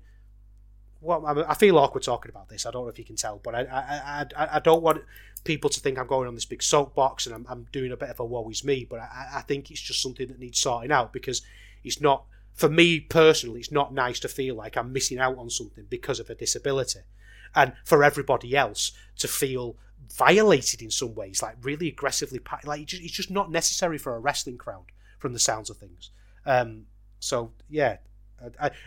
well, I feel awkward talking about this. I don't know if you can tell, but I I, I, I don't want people to think I'm going on this big soapbox and I'm, I'm doing a bit of a woe is me. But I, I think it's just something that needs sorting out because it's not for me personally, it's not nice to feel like I'm missing out on something because of a disability. And for everybody else to feel violated in some ways, like really aggressively, like it's just not necessary for a wrestling crowd from the sounds of things. Um, so yeah,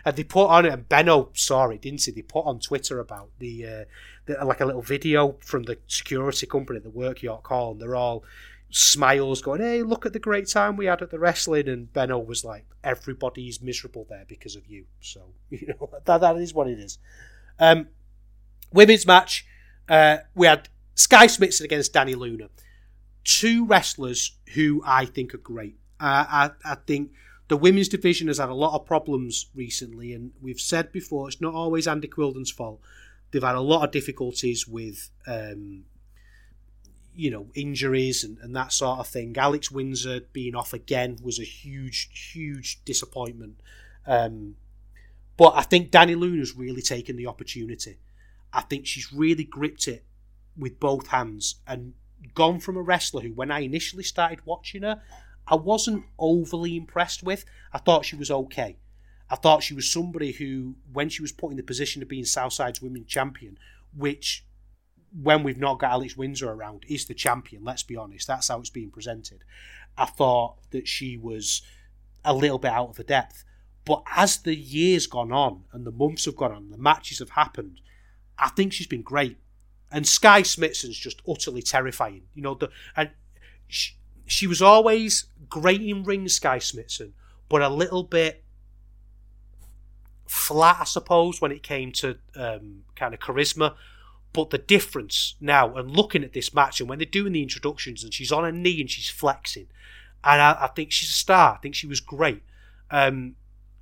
and they put on it, and Benno saw it, didn't he? They put on Twitter about the, uh, the like a little video from the security company, the Work York Hall, and they're all smiles, going, "Hey, look at the great time we had at the wrestling." And Benno was like, "Everybody's miserable there because of you." So [laughs] you know that that is what it is. Um, women's match, uh, we had Skye Smitson against Dani Luna, two wrestlers who I think are great. Uh, I I think the women's division has had a lot of problems recently, and we've said before it's not always Andy Quildan's fault. They've had a lot of difficulties with um, you know injuries and, and that sort of thing. Alex Windsor being off again was a huge, huge disappointment. Um, but I think Dani Luna's really taken the opportunity. I think she's really gripped it with both hands and gone from a wrestler who, when I initially started watching her, I wasn't overly impressed with. I thought she was okay. I thought she was somebody who, when she was put in the position of being Southside's women's champion, which when we've not got Alex Windsor around, he's the champion. Let's be honest. That's how it's being presented. I thought that she was a little bit out of the depth. But as the years gone on and the months have gone on, the matches have happened, I think she's been great. And Skye Smitson's just utterly terrifying. You know, the and she, she was always great in ring, Skye Smitson, but a little bit flat, I suppose, when it came to um, kind of charisma. But the difference now, and looking at this match, and when they're doing the introductions, and she's on her knee and she's flexing, and I, I think she's a star. I think she was great. Um,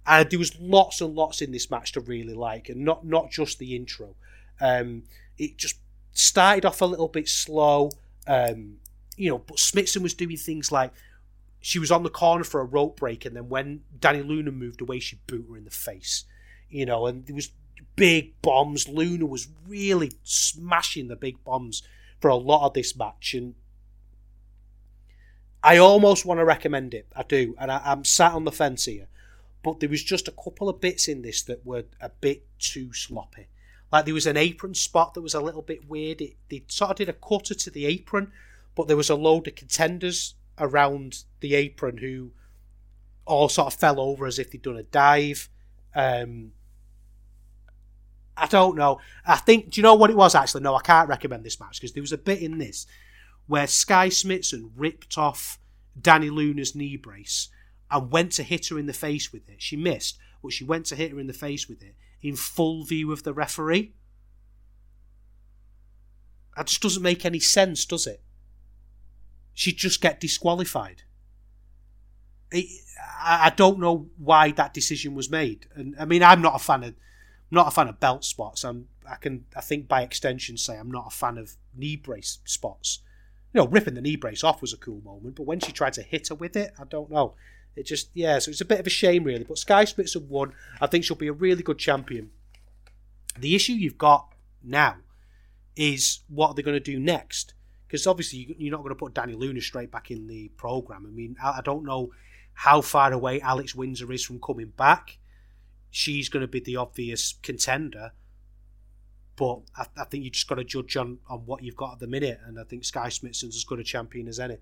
and there was lots and lots in this match to really like, and not not just the intro. Um, it just started off a little bit slow, um, you know. But Smitson was doing things like she was on the corner for a rope break, and then when Dani Luna moved away, she boot her in the face, you know. And there was big bombs. Luna was really smashing the big bombs for a lot of this match, and I almost want to recommend it. I do, and I, am sat on the fence here. But there was just a couple of bits in this that were a bit too sloppy. Like there was an apron spot that was a little bit weird. It, they sort of did a cutter to the apron, but there was a load of contenders around the apron who all sort of fell over as if they'd done a dive. Um, I don't know. I think, do you know what it was actually? No, I can't recommend this match because there was a bit in this where Skye Smitson ripped off Dani Luna's knee brace and went to hit her in the face with it. She missed, but she went to hit her in the face with it in full view of the referee. That just doesn't make any sense, does it? She'd just get disqualified. It, I don't know why that decision was made. And I mean, I'm not a fan of Not a fan of belt spots. I'm I can I think by extension say I'm not a fan of knee brace spots. You know, ripping the knee brace off was a cool moment, but when she tried to hit her with it, I don't know. It just yeah, so it's a bit of a shame really. But Skye Smitson won. I think she'll be a really good champion. The issue you've got now is what are they going to do next? because obviously you're not going to put Dani Luna straight back in the program. I mean, I don't know how far away Alex Windsor is from coming back. She's going to be the obvious contender, but I, I think you just got to judge on, on what you've got at the minute, and I think Skye Smitson's as good a champion as any.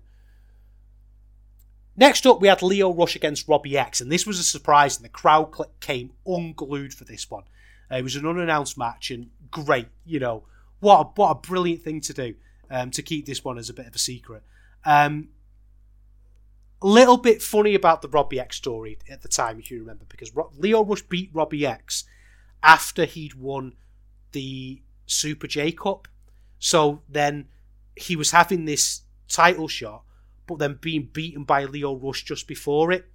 Next up, we had Lio Rush against Robbie X, and this was a surprise, and the crowd came unglued for this one. Uh, it was an unannounced match, and great, you know, what a, what a brilliant thing to do um, to keep this one as a bit of a secret. Um, little bit funny about the Robbie X story at the time, if you remember, because Lio Rush beat Robbie X after he'd won the Super J Cup. So then he was having this title shot but then being beaten by Lio Rush just before it.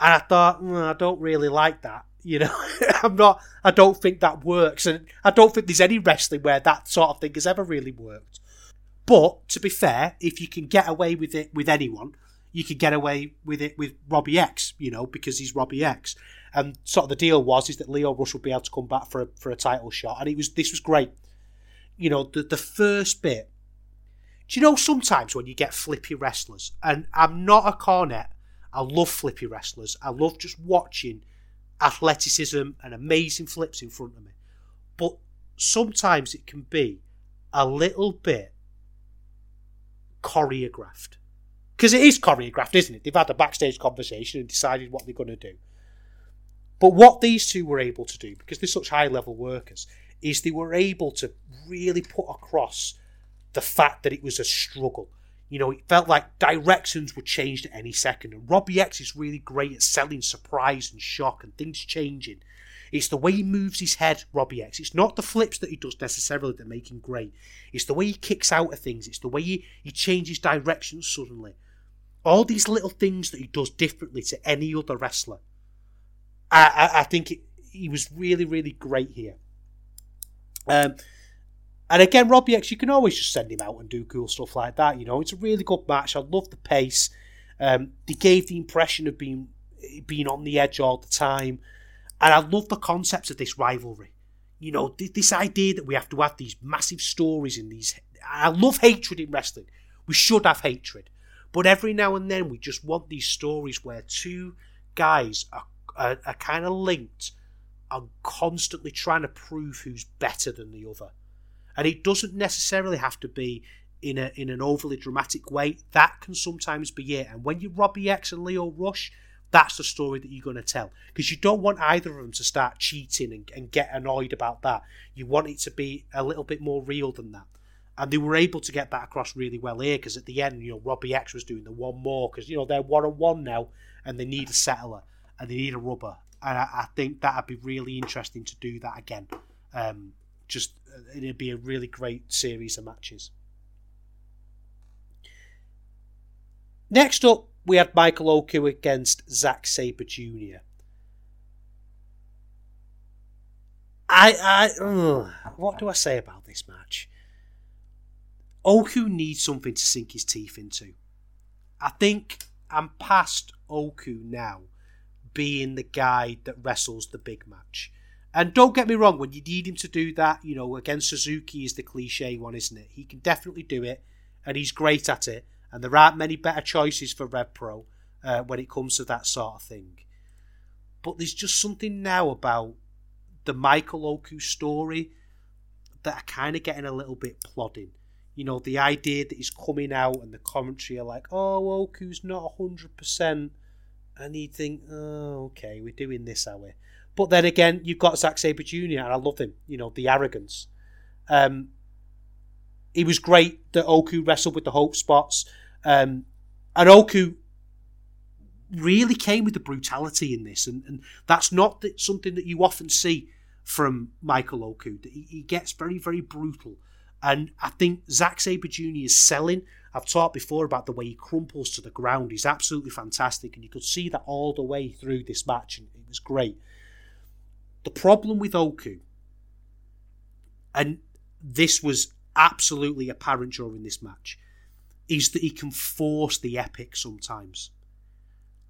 And I thought, mm, I don't really like that. [laughs] You know, I'm not, I don't think that works. And I don't think there's any wrestling where that sort of thing has ever really worked. But to be fair, if you can get away with it with anyone, you could get away with it with Robbie X, you know, because he's Robbie X. And sort of the deal was is that Lio Rush would be able to come back for a, for a title shot, and it was this was great. You know, the the first bit do you know sometimes when you get flippy wrestlers, and I'm not a cornet, I love flippy wrestlers. I love just watching athleticism and amazing flips in front of me. But sometimes it can be a little bit choreographed. Because it is choreographed, isn't it? They've had a backstage conversation and decided what they're going to do. But what these two were able to do, because they're such high level workers, is they were able to really put across the fact that it was a struggle. You know, it felt like directions were changed at any second. And Robbie X is really great at selling surprise and shock and things changing. It's the way he moves his head, Robbie X. It's not the flips that he does necessarily that make him great. It's the way he kicks out of things. It's the way he, he changes directions suddenly. All these little things that he does differently to any other wrestler. I, I, I think it, he was really, really great here. Um, and again, Robbie X, you can always just send him out and do cool stuff like that. You know, it's a really good match. I love the pace. Um, they gave the impression of being being on the edge all the time, and I love the concepts of this rivalry. You know, th- this idea that we have to have these massive stories in these. I love hatred in wrestling. We should have hatred, but every now and then we just want these stories where two guys are, are, are kind of linked and constantly trying to prove who's better than the other and it doesn't necessarily have to be in a in an overly dramatic way. That can sometimes be it. And when you're Robbie X and Lio Rush, that's the story that you're going to tell because you don't want either of them to start cheating and, and get annoyed about that. You want it to be a little bit more real than that. And they were able to get that across really well here because at the end, you know, Robbie X was doing the one more because you know they're one on one now and they need a settler and they need a rubber. And I, I think that'd be really interesting to do that again. Um, just uh, it'd be a really great series of matches. Next up, we had Michael Oku against Zack Sabre Jr. I, I, ugh, what do I say about this match? Oku needs something to sink his teeth into. I think I'm past Oku now being the guy that wrestles the big match. And don't get me wrong, when you need him to do that, you know, against Suzuki is the cliche one, isn't it? He can definitely do it, and he's great at it. And there aren't many better choices for RevPro uh, when it comes to that sort of thing. But there's just something now about the Michael Oku story that are kind of getting a little bit plodding. You know, the idea that he's coming out and the commentary are like, oh, Oku's not 100%. And you think, oh, okay, we're doing this, are we? But then again, you've got Zack Sabre Jr. and I love him. You know the arrogance. Um, he was great that Oku wrestled with the hope spots, um, and Oku really came with the brutality in this, and, and that's not something that you often see from Michael Oku. He, he gets very very brutal, and I think Zack Sabre Jr. is selling. I've talked before about the way he crumples to the ground. He's absolutely fantastic, and you could see that all the way through this match, and it was great. The problem with Oku, and this was absolutely apparent during this match, is that he can force the epic sometimes.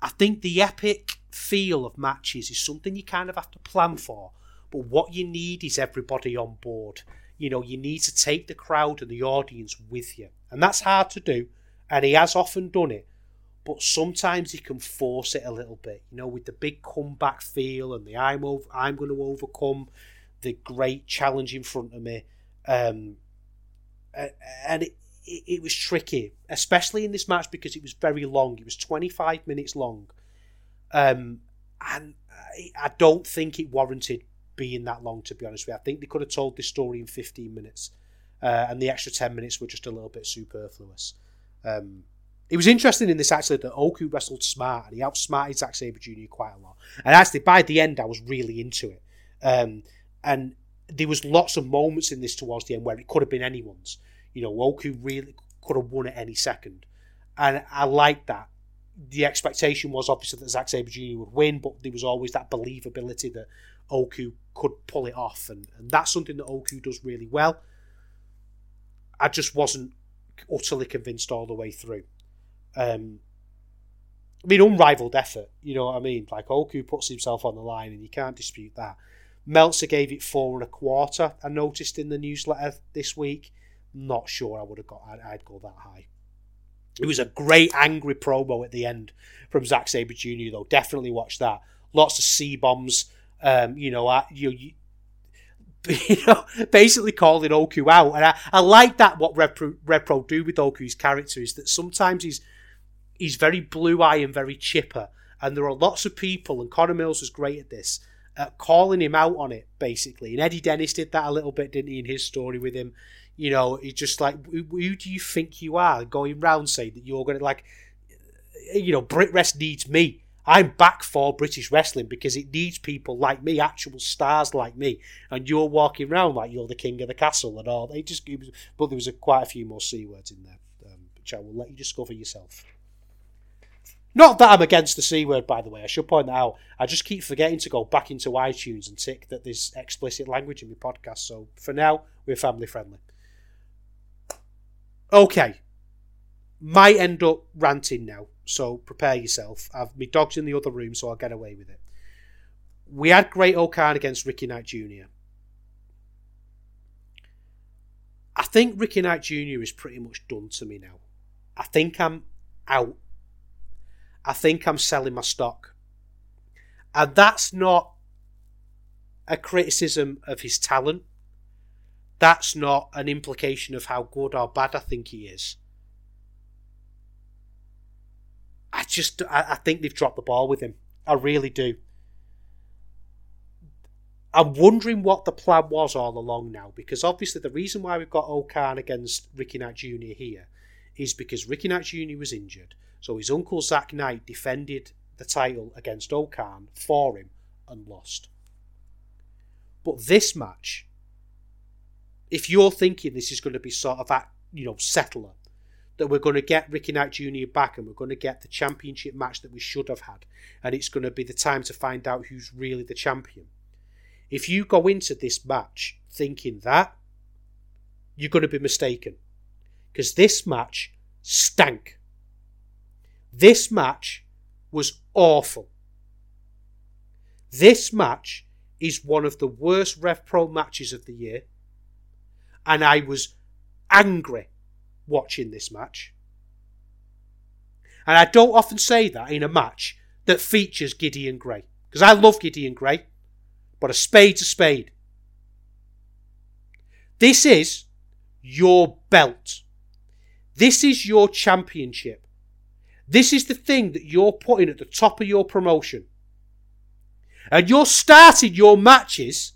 I think the epic feel of matches is something you kind of have to plan for, but what you need is everybody on board. You know, you need to take the crowd and the audience with you. And that's hard to do. And he has often done it. But sometimes he can force it a little bit, you know, with the big comeback feel and the I'm over, I'm going to overcome the great challenge in front of me. Um, and it, it, was tricky, especially in this match because it was very long. It was 25 minutes long. Um, and I don't think it warranted being that long, to be honest with you. I think they could have told this story in 15 minutes, uh, and the extra 10 minutes were just a little bit superfluous. Um, it was interesting in this actually that Oku wrestled smart and he outsmarted Zack Sabre Jr. quite a lot. And actually, by the end, I was really into it. Um, and there was lots of moments in this towards the end where it could have been anyone's. You know, Oku really could have won at any second, and I liked that. The expectation was obviously that Zack Sabre Jr. would win, but there was always that believability that Oku could pull it off, and, and that's something that Oku does really well. I just wasn't utterly convinced all the way through. Um, I mean, unrivaled effort, you know what I mean? Like Oku puts himself on the line, and you can't dispute that. Meltzer gave it four and a quarter. I noticed in the newsletter this week. Not sure I would have got. I'd, I'd go that high. It was a great angry promo at the end from Zack Sabre Jr. Though definitely watch that. Lots of C bombs. Um, you know, I, you, you [laughs] you know, basically calling Oku out. And I, I like that what RevPro, RevPro do with Oku's character is that sometimes he's he's very blue eye and very chipper. And there are lots of people, and Connor Mills was great at this, uh, calling him out on it, basically. And Eddie Dennis did that a little bit, didn't he, in his story with him? You know, he's just like, who, who do you think you are? Going round saying that you're going to, like, you know, BritWres needs me. I'm back for British wrestling because it needs people like me, actual stars like me, and you're walking around like you're the king of the castle and all. They just, was, but there was a, quite a few more c words in there, um, which I will let you discover yourself. Not that I'm against the C word, by the way. I should point that out. I just keep forgetting to go back into iTunes and tick that there's explicit language in my podcast. So for now, we're family friendly. Okay. Might end up ranting now, so prepare yourself. I've my dog's in the other room, so I'll get away with it. We had Great-O-Khan against Ricky Knight Jr. I think Ricky Knight Jr. is pretty much done to me now. I think I'm out I think I'm selling my stock. And that's not a criticism of his talent. That's not an implication of how good or bad I think he is. I just, I, I think they've dropped the ball with him. I really do. I'm wondering what the plan was all along now, because obviously the reason why we've got O-Khan against Ricky Knight Jr. here is because Ricky Knight Jr. was injured. So his uncle Zak Knight defended the title against O-Khan for him and lost. But this match, if you're thinking this is going to be sort of that, you know, settler, that we're going to get Ricky Knight Jr. back and we're going to get the championship match that we should have had, and it's going to be the time to find out who's really the champion. If you go into this match thinking that, you're going to be mistaken. Because this match stank. This match was awful. This match is one of the worst Rev Pro matches of the year. And I was angry watching this match. And I don't often say that in a match that features Gideon Grey. Because I love Gideon Grey. But a spade's a spade. This is your belt. This is your championship. This is the thing that you're putting at the top of your promotion. And you're starting your matches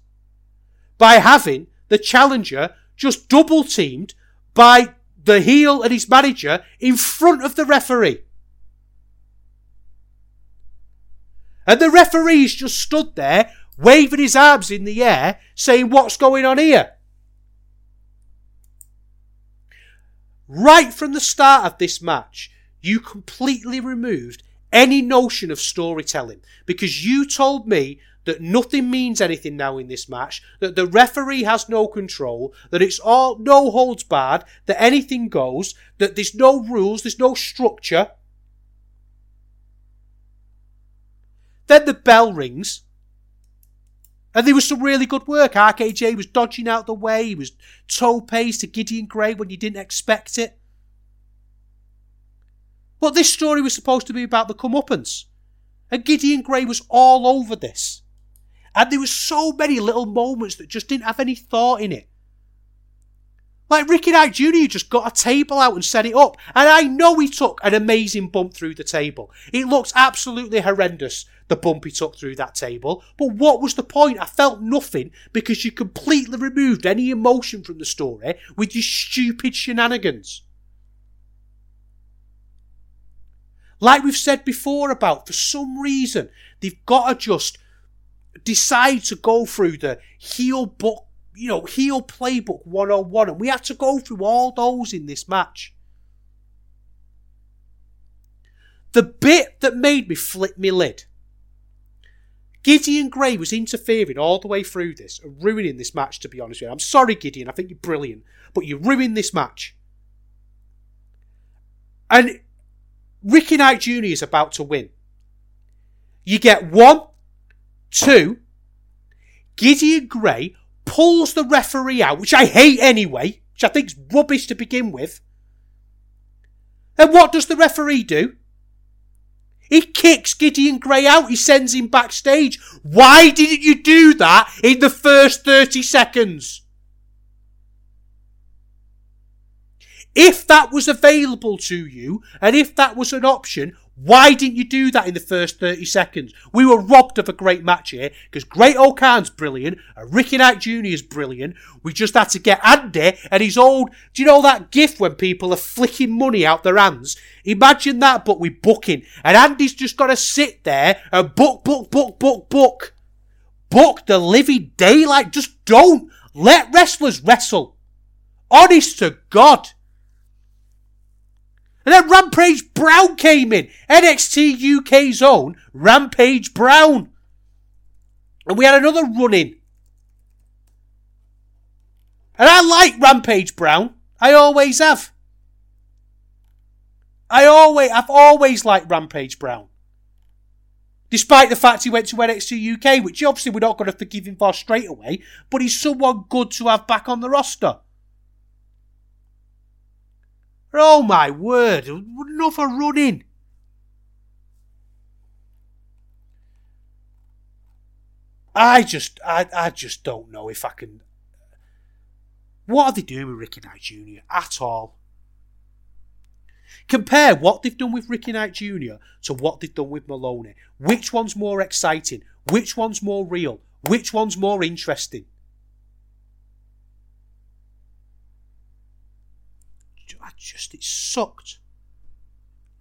by having the challenger just double teamed by the heel and his manager in front of the referee. And the referee's just stood there waving his arms in the air saying, What's going on here? Right from the start of this match, you completely removed any notion of storytelling because you told me that nothing means anything now in this match, that the referee has no control, that it's all no holds barred, that anything goes, that there's no rules, there's no structure. Then the bell rings, And there was some really good work. RKJ was dodging out the way. He was toe pace to Gideon Grey when you didn't expect it. But this story was supposed to be about the comeuppance. And Gideon Grey was all over this. And there was so many little moments that just didn't have any thought in it. Like Ricky Knight Jr. just got a table out and set it up. And I know he took an amazing bump through the table. It looks absolutely horrendous the bump he took through that table. But what was the point? I felt nothing because you completely removed any emotion from the story with your stupid shenanigans. Like we've said before about, for some reason, they've got to just decide to go through the heel book, you know, heel playbook 101. And we had to go through all those in this match. The bit that made me flip my lid Gideon Grey was interfering all the way through this and ruining this match, to be honest with you. I'm sorry, Gideon, I think you're brilliant, but you ruined this match. And Ricky Knight Jr. is about to win. You get one, two, Gideon Grey pulls the referee out, which I hate anyway, which I think's rubbish to begin with. And what does the referee do? He kicks Gideon Grey out. He sends him backstage. Why didn't you do that in the first 30 seconds? If that was available to you, and if that was an option, why didn't you do that in the first 30 seconds? We were robbed of a great match here because Great-O-Khan's brilliant and Ricky Knight Jr. is brilliant. We just had to get Andy and his old, do you know that gif when people are flicking money out their hands? Imagine that, but with booking. And Andy's just got to sit there and book, book, book, book, book. Book the living daylight. Just don't let wrestlers wrestle. Honest to God. And then Rampage Brown came in. NXT UK's own Rampage Brown. And we had another run in. And I like Rampage Brown. I always have. I always, I've always liked Rampage Brown. Despite the fact he went to NXT UK, which obviously we're not going to forgive him for straight away, but he's someone good to have back on the roster. Oh my word, another running. I just, I, I just don't know if I can. What are they doing with Ricky Knight Jr. at all? Compare what they've done with Ricky Knight Jr. to what they've done with Moloney. Which one's more exciting? Which one's more real? Which one's more interesting? I just, it sucked.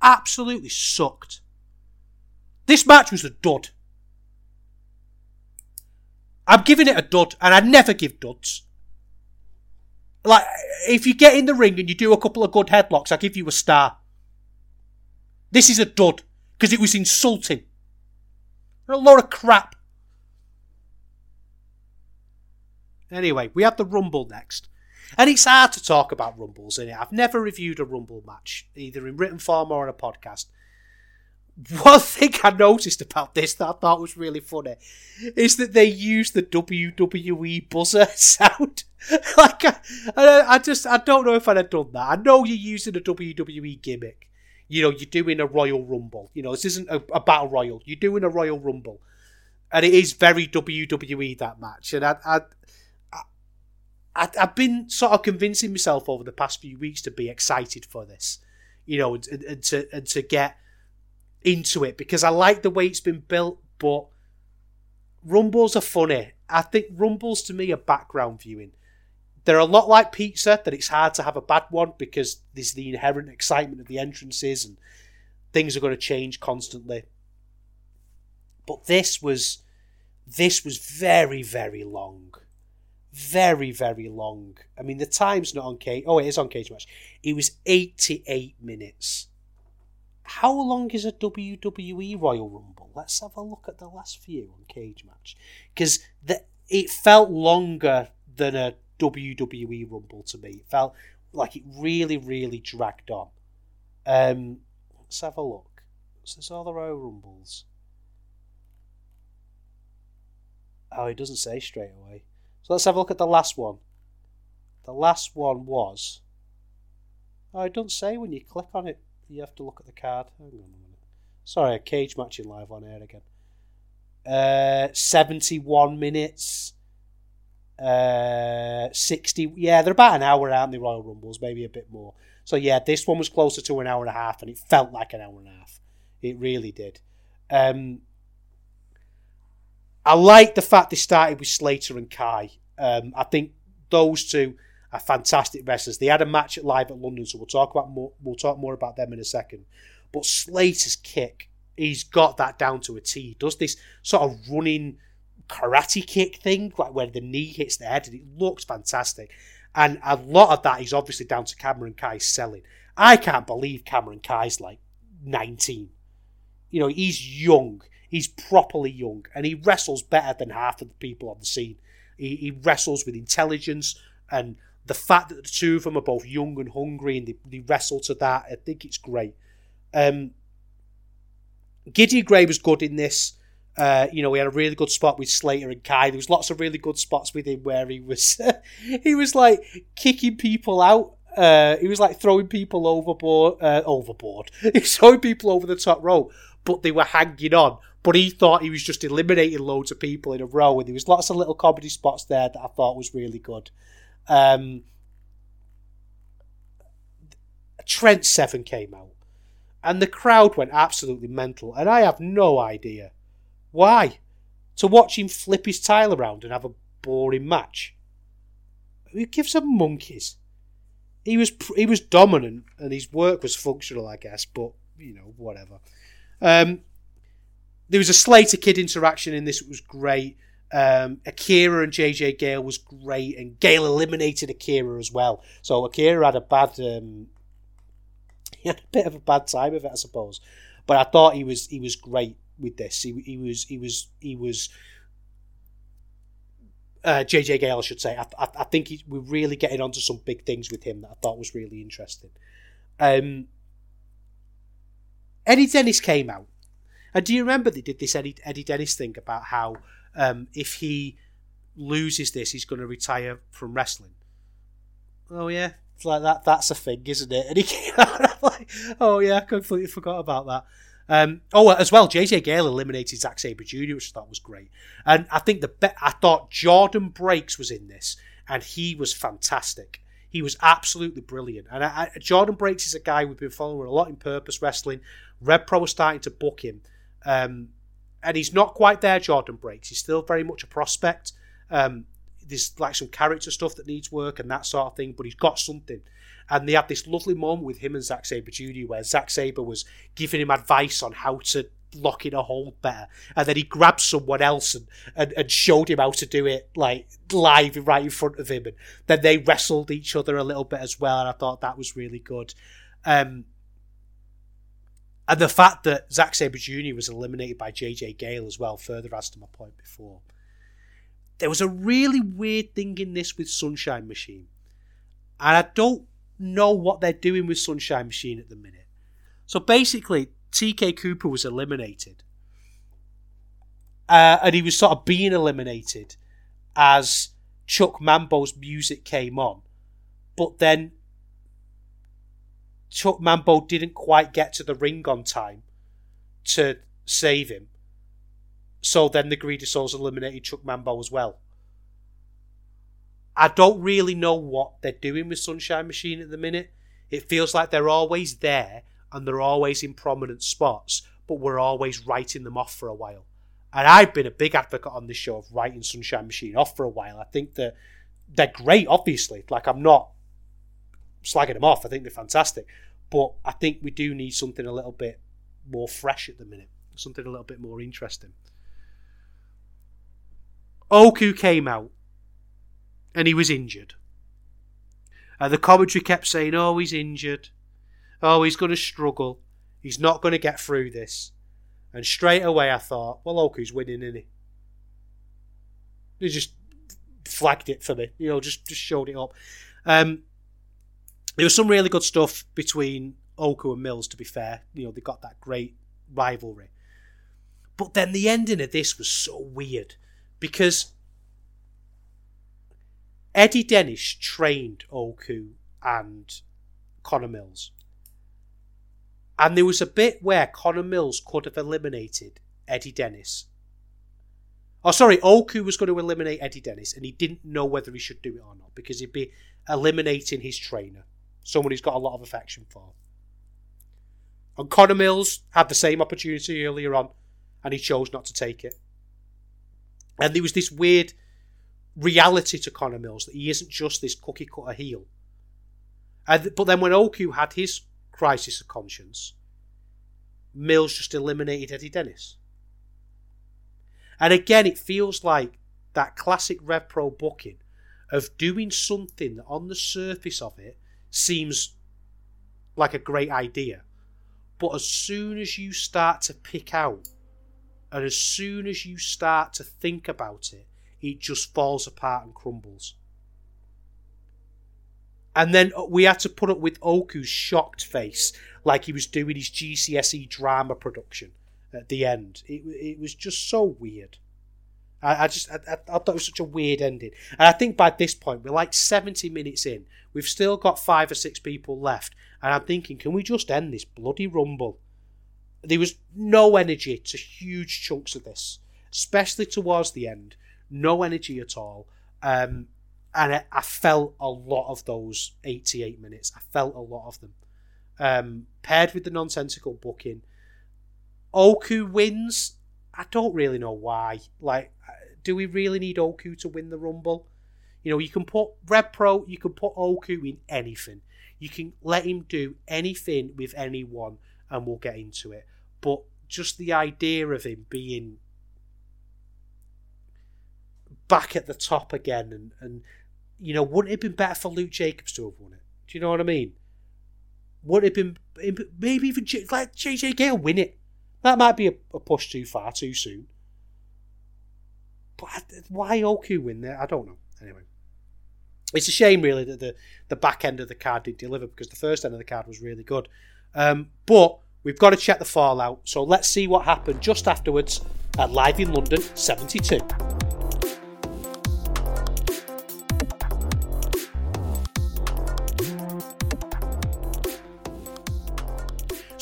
Absolutely sucked. This match was a dud. I'm giving it a dud, and I never give duds. Like, if you get in the ring and you do a couple of good headlocks, I give you a star. This is a dud, because it was insulting. A lot of crap. Anyway, we have the Rumble next. And it's hard to talk about Rumbles in it. I've never reviewed a Rumble match, either in written form or on a podcast. One [laughs] thing I noticed about this that I thought was really funny is that they use the WWE buzzer [laughs] sound. [laughs] like, I, I, just, I don't know if I'd have done that. I know you're using a WWE gimmick. You know, you're doing a Royal Rumble. You know, this isn't a, a Battle Royal. You're doing a Royal Rumble. And it is very WWE, that match. And I, I, I, I've been sort of convincing myself over the past few weeks to be excited for this, you know, and, and to and to get into it because I like the way it's been built, but rumbles are funny. I think rumbles to me are background viewing. They're a lot like pizza that it's hard to have a bad one because there's the inherent excitement of the entrances and things are going to change constantly. But this was this was very very long very, very long. I mean, the time's not on cage. Oh, it is on Cagematch. It was 88 minutes. How long is a WWE Royal Rumble? Let's have a look at the last few on Cagematch. Because it felt longer than a WWE Rumble to me. It felt like it really, really dragged on. Um, let's have a look. So there's all the Royal Rumbles. Oh, it doesn't say straight away. So let's have a look at the last one. The last one was. Oh, it doesn't say when you click on it. You have to look at the card. Hang on a minute. Sorry, a cage matching live on air again. Uh, 71 minutes. Uh, 60. Yeah, they're about an hour out in the Royal Rumbles, maybe a bit more. So yeah, this one was closer to an hour and a half, and it felt like an hour and a half. It really did. Um, I like the fact they started with Slater and Khai. Um, I think those two are fantastic wrestlers. They had a match at live at London, so we'll talk about more. We'll talk more about them in a second. But Slater's kick, he's got that down to a T. He does this sort of running karate kick thing, like where the knee hits the head, and it looks fantastic. And a lot of that is obviously down to Cameron Khai's selling. I can't believe Cameron Khai's like 19. You know, he's young. He's properly young. And he wrestles better than half of the people on the scene. He, he wrestles with intelligence. And the fact that the two of them are both young and hungry and they, they wrestle to that, I think it's great. Um, Gideon Grey was good in this. Uh, you know, we had a really good spot with Slater and Khai. There was lots of really good spots with him where he was [laughs] he was like kicking people out. Uh, he was like throwing people overboard, uh, overboard. [laughs] He was throwing people over the top rope, but they were hanging on. But he thought he was just eliminating loads of people in a row, and there was lots of little comedy spots there that I thought was really good. Um, Trent Seven came out, and the crowd went absolutely mental, and I have no idea why? To watch him flip his tile around and have a boring match? Who gives a monkeys? He was he was dominant and his work was functional, I guess, but you know whatever. Um, there was a Slater Kid interaction in this; it was great. Um, Akira and JJ Gale was great, and Gale eliminated Akira as well. So Akira had a bad, um, [laughs] he had a bit of a bad time of it, I suppose. But I thought he was he was great with this. He, he was he was he was uh, JJ Gale, I should say. I, I, I think he, we're really getting onto some big things with him that I thought was really interesting. Um, Eddie Dennis came out, and do you remember they did this Eddie, Eddie Dennis thing about how um, if he loses this, he's going to retire from wrestling? Oh yeah, it's like that. That's a thing, isn't it? And he [laughs] came out, like, oh yeah, I completely forgot about that. Um, oh, as well, JJ Gale eliminated Zack Sabre Jr., which I thought was great. And I think the be- I thought Jordan Breaks was in this, and he was fantastic. He was absolutely brilliant. And I, I, Jordan Breaks is a guy we've been following a lot in Progress Wrestling. RevPro was starting to book him. Um, and he's not quite there, Jordan Breaks. He's still very much a prospect. Um, there's like some character stuff that needs work and that sort of thing, but he's got something. And they had this lovely moment with him and Zack Sabre Jr. where Zack Sabre was giving him advice on how to lock in a hold better. And then he grabbed someone else and, and, and showed him how to do it like live right in front of him. And then they wrestled each other a little bit as well. And I thought that was really good. Um, and the fact that Zack Sabre Jr. was eliminated by JJ Gale as well further adds to my point before. There was a really weird thing in this with Sunshine Machine. And I don't know what they're doing with Sunshine Machine at the minute. So basically, TK Cooper was eliminated. Uh, and he was sort of being eliminated as Chuck Mambo's music came on. But then Chuck Mambo didn't quite get to the ring on time to save him. So then the Greedy Souls eliminated Chuck Mambo as well. I don't really know what they're doing with Sunshine Machine at the minute. It feels like they're always there and they're always in prominent spots, but we're always writing them off for a while. And I've been a big advocate on this show of writing Sunshine Machine off for a while. I think that they're great, obviously. Like, I'm not slagging them off. I think they're fantastic. But I think we do need something a little bit more fresh at the minute, something a little bit more interesting. Oku came out and he was injured. And the commentary kept saying, oh, he's injured. Oh, he's going to struggle. He's not going to get through this. And straight away I thought, well, Oku's winning, isn't he? He just flagged it for me, you know, just, just showed it up. Um, there was some really good stuff between Oku and Mills, to be fair. You know, they got that great rivalry. But then the ending of this was so weird because Eddie Dennis trained Oku and Connor Mills. And there was a bit where Connor Mills could have eliminated Eddie Dennis. Oh, sorry, Oku was going to eliminate Eddie Dennis, and he didn't know whether he should do it or not because he'd be eliminating his trainer, someone he's got a lot of affection for. And Connor Mills had the same opportunity earlier on, and he chose not to take it. And there was this weird reality to Connor Mills that he isn't just this cookie cutter heel. And, but then when Oku had his crisis of conscience, Mills just eliminated Eddie Dennis. And again, it feels like that classic Rev Pro booking of doing something that on the surface of it seems like a great idea. But as soon as you start to pick out, and as soon as you start to think about it, it just falls apart and crumbles. And then we had to put up with Oku's shocked face, like he was doing his GCSE drama production at the end. It, it was just so weird. I, I just I, I, thought it was such a weird ending. And I think by this point we're like 70 minutes in. We've still got five or six people left, and I'm thinking, can we just end this bloody rumble? There was no energy to huge chunks of this, especially towards the end no energy at all. Um, and I, I, felt a lot of those 88 minutes. I felt a lot of them. Um, paired with the nonsensical booking. Oku wins. I don't really know why. Like, do we really need Oku to win the Rumble? You know, you can put RevPro, you can put Oku in anything. You can let him do anything with anyone, and we'll get into it. But just the idea of him being back at the top again, and, and you know, wouldn't it have been better for Luke Jacobs to have won it? Do you know what I mean? Wouldn't it have been maybe even let JJ Gale win it? That might be a, a push too far too soon. But why Oku win there? I don't know. Anyway, it's a shame really that the the back end of the card didn't deliver because the first end of the card was really good. Um, but we've got to check the fallout. So let's see what happened just afterwards at Live in London 72.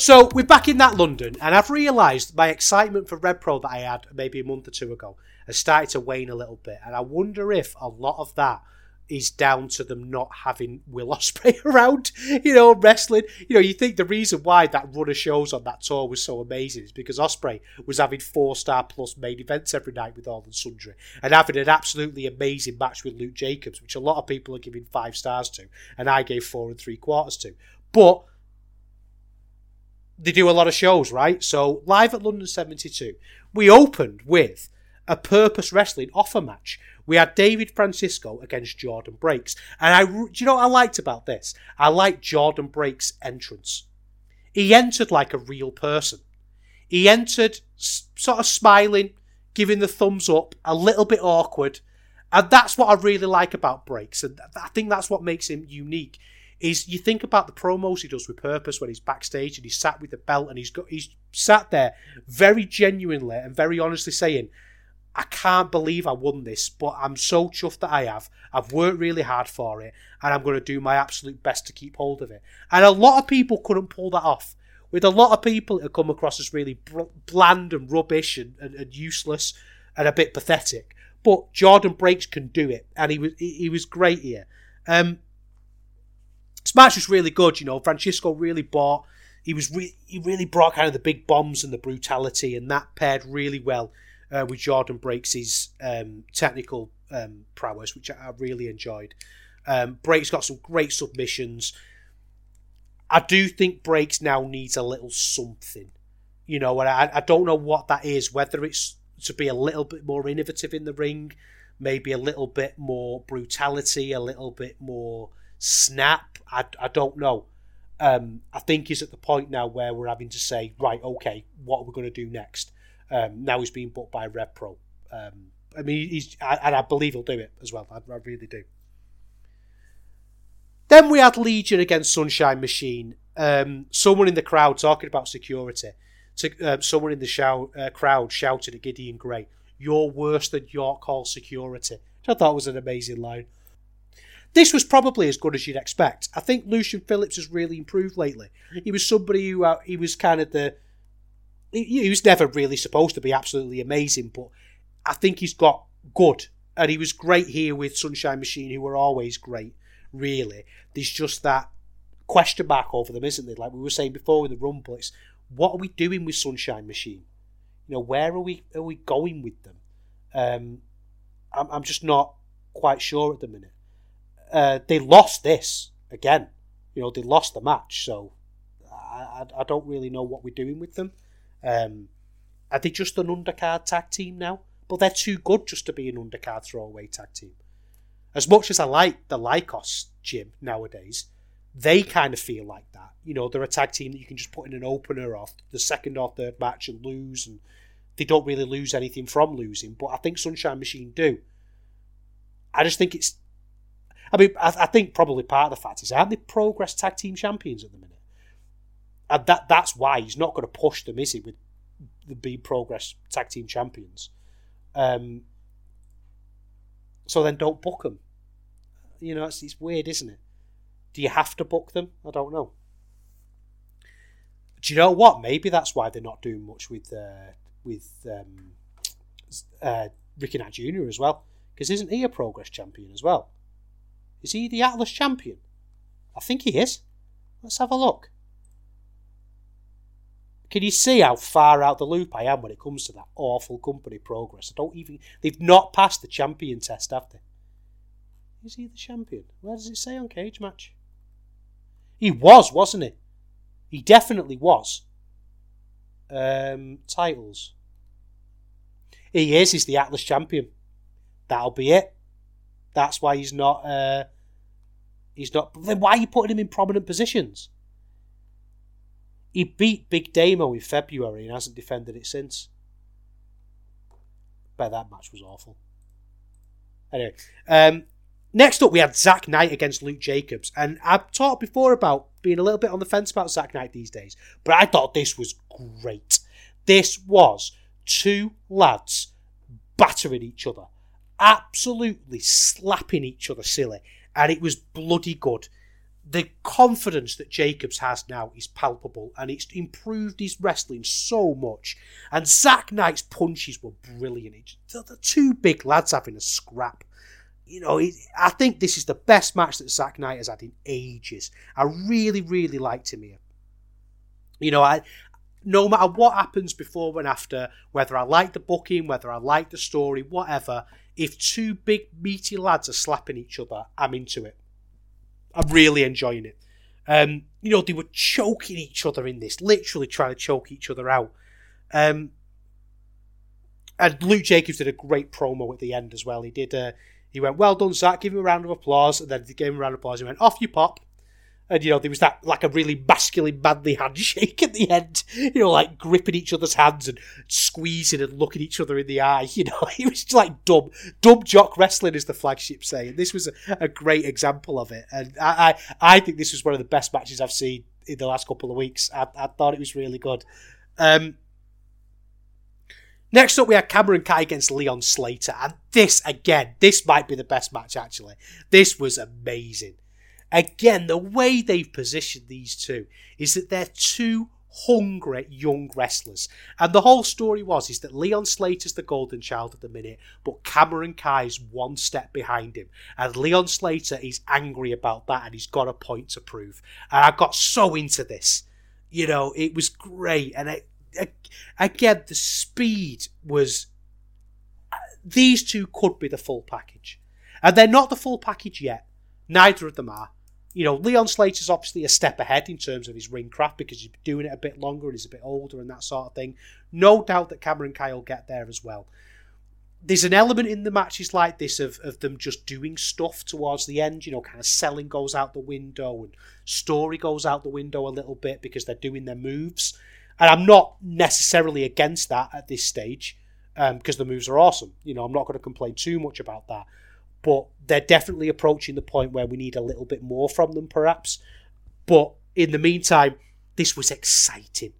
So we're back in that London, and I've realised my excitement for RevPro that I had maybe a month or two ago has started to wane a little bit, and I wonder if a lot of that is down to them not having Will Ospreay [laughs] around, you know, wrestling. You know, you think the reason why that run of shows on that tour was so amazing is because Ospreay was having four star plus main events every night with all and sundry, and having an absolutely amazing match with Luke Jacobs, which a lot of people are giving five stars to, and I gave four and three quarters to. But they do a lot of shows, right? So live at London 72, we opened with a Progress Wrestling offer match. We had David Francisco against Jordan Breaks. And I, do you know what I liked about this? I liked Jordan Breaks' entrance. He entered like a real person. He entered sort of smiling, giving the thumbs up, a little bit awkward. And that's what I really like about Breaks. And I think that's what makes him unique is you think about the promos he does with purpose when he's backstage and he's sat with the belt and he's got he's sat there very genuinely and very honestly saying, I can't believe I won this, but I'm so chuffed that I have. I've worked really hard for it, and I'm going to do my absolute best to keep hold of it. And a lot of people couldn't pull that off. With a lot of people, it come across as really bland and rubbish and, and, and useless and a bit pathetic. But Jordan Breaks can do it, and he was he was great here. Um, Smash was really good, you know. Francisco really bought. He was re- he really brought kind of the big bombs and the brutality, and that paired really well uh, with Jordan Breaks' um, technical um, prowess, which I, really enjoyed. Um, Breaks got some great submissions. I do think Breaks now needs a little something, you know, and I, I don't know what that is. Whether it's to be a little bit more innovative in the ring, maybe a little bit more brutality, a little bit more snap. I, I don't know. Um, I think he's at the point now where we're having to say, right, okay, what are we going to do next? Um, now he's being booked by Rev Pro. Um, I mean, he's and I believe he'll do it as well. I, I really do. Then we had Legion against Sunshine Machine. Um, someone in the crowd talking about security. To, uh, someone in the uh, crowd shouted at Gideon Grey, You're worse than York Hall security. Which I thought was an amazing line. This was probably as good as you'd expect. I think Lucian Phillips has really improved lately. He was somebody who uh, he was kind of the. He, he was never really supposed to be absolutely amazing, but I think he's got good, and he was great here with Sunshine Machine, who were always great. Really, there's just that question mark over them, isn't there? Like we were saying before with the Rumble, it's what are we doing with Sunshine Machine? You know, where are we are we going with them? Um, I'm, I'm just not quite sure at the minute. Uh, they lost this again. You know, they lost the match, so I, I, I don't really know what we're doing with them. Um, are they just an undercard tag team now? But they're too good just to be an undercard throwaway tag team. As much as I like the Lykos Gym nowadays, they kind of feel like that. You know, they're a tag team that you can just put in an opener off the second or third match and lose, and they don't really lose anything from losing. But I think Sunshine Machine do. I just think it's. I mean, I, I think probably part of the fact is aren't they Progress Tag Team Champions at the minute? And that that's why he's not going to push them, is he, with the being Progress Tag Team Champions? Um, so then don't book them. You know, it's, it's weird, isn't it? Do you have to book them? I don't know. Do you know what? Maybe that's why they're not doing much with uh, with um, uh, Ricky Knight Jr. as well. Because isn't he a Progress champion as well? Is he the Atlas champion? I think he is. Let's have a look. Can you see how far out the loop I am when it comes to that awful company progress? I don't even. They've not passed the champion test, have they? Is he the champion? Where does it say on Cagematch? He was, wasn't he? He definitely was. Um, titles. He is. He's the Atlas champion. That'll be it. That's why he's not. Uh, he's not. Then why are you putting him in prominent positions? He beat Big Damo in February and hasn't defended it since. But that match was awful. Anyway, um, next up we had Zak Knight against Luke Jacobs, and I've talked before about being a little bit on the fence about Zak Knight these days, but I thought this was great. This was two lads battering each other, absolutely slapping each other silly, and it was bloody good the confidence that Jacobs has now is palpable and it's improved his wrestling so much. And Zak Knight's punches were brilliant. The two big lads having a scrap. You know, I think this is the best match that Zak Knight has had in ages. I really, really liked him here. You know, I no matter what happens before and after, whether I like the booking, whether I like the story, whatever, if two big meaty lads are slapping each other, I'm into it. I'm really enjoying it. Um, you know, they were choking each other in this, literally trying to choke each other out. Um, and Luke Jacobs did a great promo at the end as well. He did. Uh, he went, "Well done, Zak. Give him a round of applause." And then he gave him a round of applause. He went, "Off you pop." And you know, there was that like a really masculine, manly handshake at the end. You know, like gripping each other's hands and squeezing and looking each other in the eye. [laughs] You know, it was just like dumb, dumb jock wrestling, is the flagship saying. This was a, a great example of it, and I, I, I, think this was one of the best matches I've seen in the last couple of weeks. I, I thought it was really good. Um, Next up, we had Cameron Khai against Leon Slater, and this again, this might be the best match actually. This was amazing. Again, the way they've positioned these two is that they're two hungry young wrestlers. And the whole story was is that Leon Slater's the golden child at the minute, but Cameron Khai's one step behind him. And Leon Slater is angry about that and he's got a point to prove. And I got so into this. You know, it was great. And it, it, again, the speed was. These two could be the full package. And they're not the full package yet. Neither of them are you know, Leon Slater's obviously a step ahead in terms of his ring craft because he's been doing it a bit longer and he's a bit older and that sort of thing. No doubt that Cameron Khai will get there as well. There's an element in the matches like this of, of them just doing stuff towards the end, you know, kind of selling goes out the window and story goes out the window a little bit because they're doing their moves. And I'm not necessarily against that at this stage because um, the moves are awesome. You know, I'm not going to complain too much about that but they're definitely approaching the point where we need a little bit more from them, perhaps. But in the meantime, this was exciting.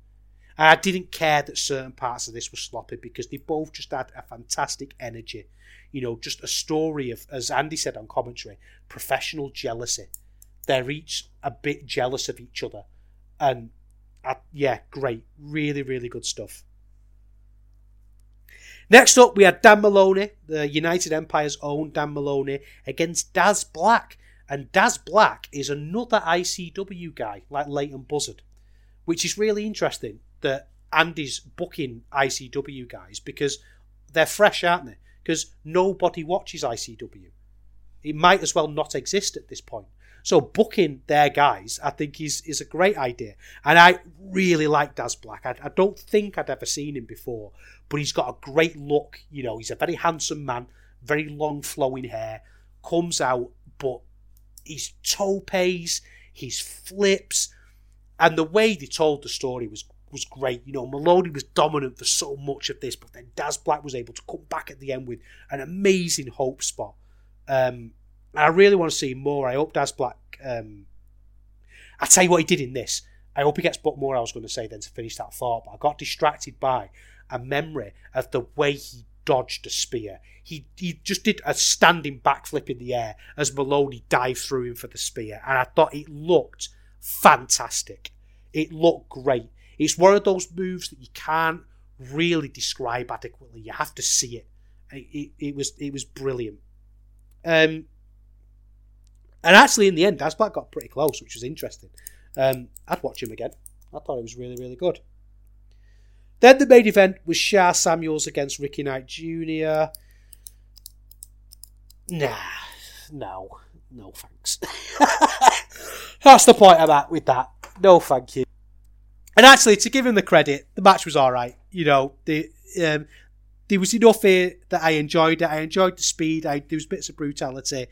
I didn't care that certain parts of this were sloppy because they both just had a fantastic energy. You know, just a story of, as Andy said on commentary, professional jealousy. They're each a bit jealous of each other. And uh, yeah, great. Really, really good stuff. Next up, we had Dan Moloney, the United Empire's own Dan Moloney, against Daz Black. And Daz Black is another ICW guy, like Leighton Buzzard, which is really interesting that Andy's booking ICW guys because they're fresh, aren't they? Because nobody watches ICW. It might as well not exist at this point. So booking their guys, I think, is is a great idea. And I really like Daz Black. I, I don't think I'd ever seen him before, but he's got a great look. You know, he's a very handsome man, very long flowing hair, comes out, but his topes, his flips, and the way they told the story was was great. You know, Moloney was dominant for so much of this, but then Daz Black was able to come back at the end with an amazing hope spot. Um, I really want to see more. I hope Daz Black. Um, I tell you what he did in this. I hope he gets booked more. I was going to say then to finish that thought, but I got distracted by a memory of the way he dodged a spear. He he just did a standing backflip in the air as Moloney dived through him for the spear, and I thought it looked fantastic. It looked great. It's one of those moves that you can't really describe adequately. You have to see it. It, it, it was it was brilliant. Um, and actually, in the end, Black got pretty close, which was interesting. Um, I'd watch him again. I thought it was really really good. Then the main event was Sha Samuels against Ricky Knight Jr. Nah, no, no thanks. [laughs] That's the point I'm at with that. No, thank you. And actually, to give him the credit, the match was all right. You know, the um, there was enough here that I enjoyed it. I enjoyed the speed. I, there was bits of brutality,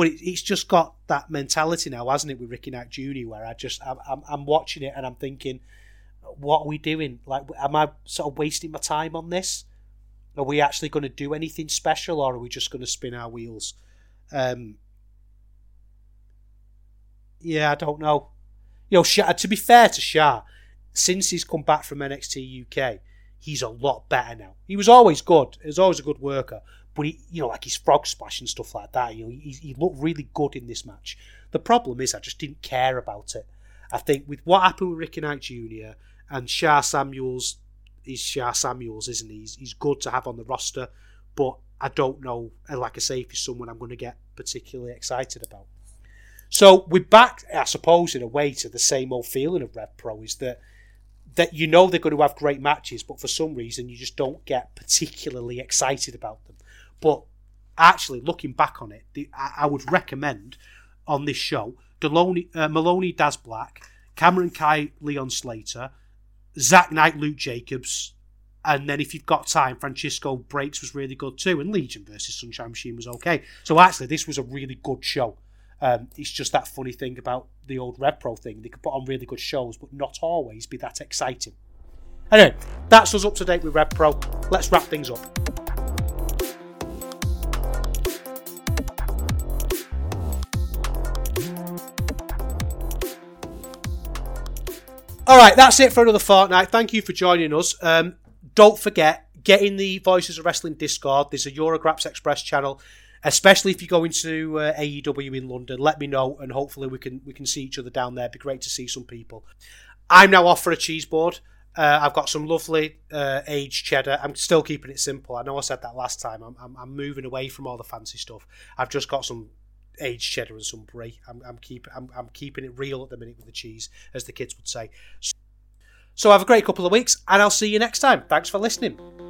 but it, it's just got that mentality now, hasn't it, with Ricky Knight Jr. Where I just I'm, I'm, I'm watching it and I'm thinking, what are we doing? Like, am I sort of wasting my time on this? Are we actually going to do anything special, or are we just going to spin our wheels? Um, yeah, I don't know. You know, to be fair to Sha, since he's come back from NXT UK, he's a lot better now. He was always good. He was always a good worker, but he, you know, like his frog splash and stuff like that. You know, he, he looked really good in this match. The problem is, I just didn't care about it. I think with what happened with Ricky Knight Jr. and Sha Samuels, he's Sha Samuels, isn't he? He's, he's good to have on the roster, but I don't know. Like I say, if he's someone I'm going to get particularly excited about. So we're back, I suppose, in a way to the same old feeling of Rev Pro is that that you know they're going to have great matches, but for some reason you just don't get particularly excited about them. But actually, looking back on it, the, I, I, would recommend on this show Deloney, uh, Moloney Daz Black, Cameron Khai, Leon Slater, Zak Knight, Luke Jacobs, and then if you've got time, Francisco Breaks was really good too, and Legion versus Sunshine Machine was okay. So actually, this was a really good show. Um, it's just that funny thing about the old RevPro thing. They could put on really good shows, but not always be that exciting. Anyway, that's us up to date with RevPro. Let's wrap things up. All right, that's it for another fortnight. Thank you for joining us. Um, don't forget, get in the Voices of Wrestling Discord. There's a Eurograps Express channel especially if you go into uh, AEW in London. Let me know, and hopefully we can we can see each other down there. It'd be great to see some people. I'm now off for a cheese board. Uh, I've got some lovely uh, aged cheddar. I'm still keeping it simple. I know I said that last time. I'm, I'm, I'm moving away from all the fancy stuff. I've just got some aged cheddar and some brie. I'm, I'm keeping I'm, I'm keeping it real at the minute with the cheese, as the kids would say. So have a great couple of weeks, and I'll see you next time. Thanks for listening.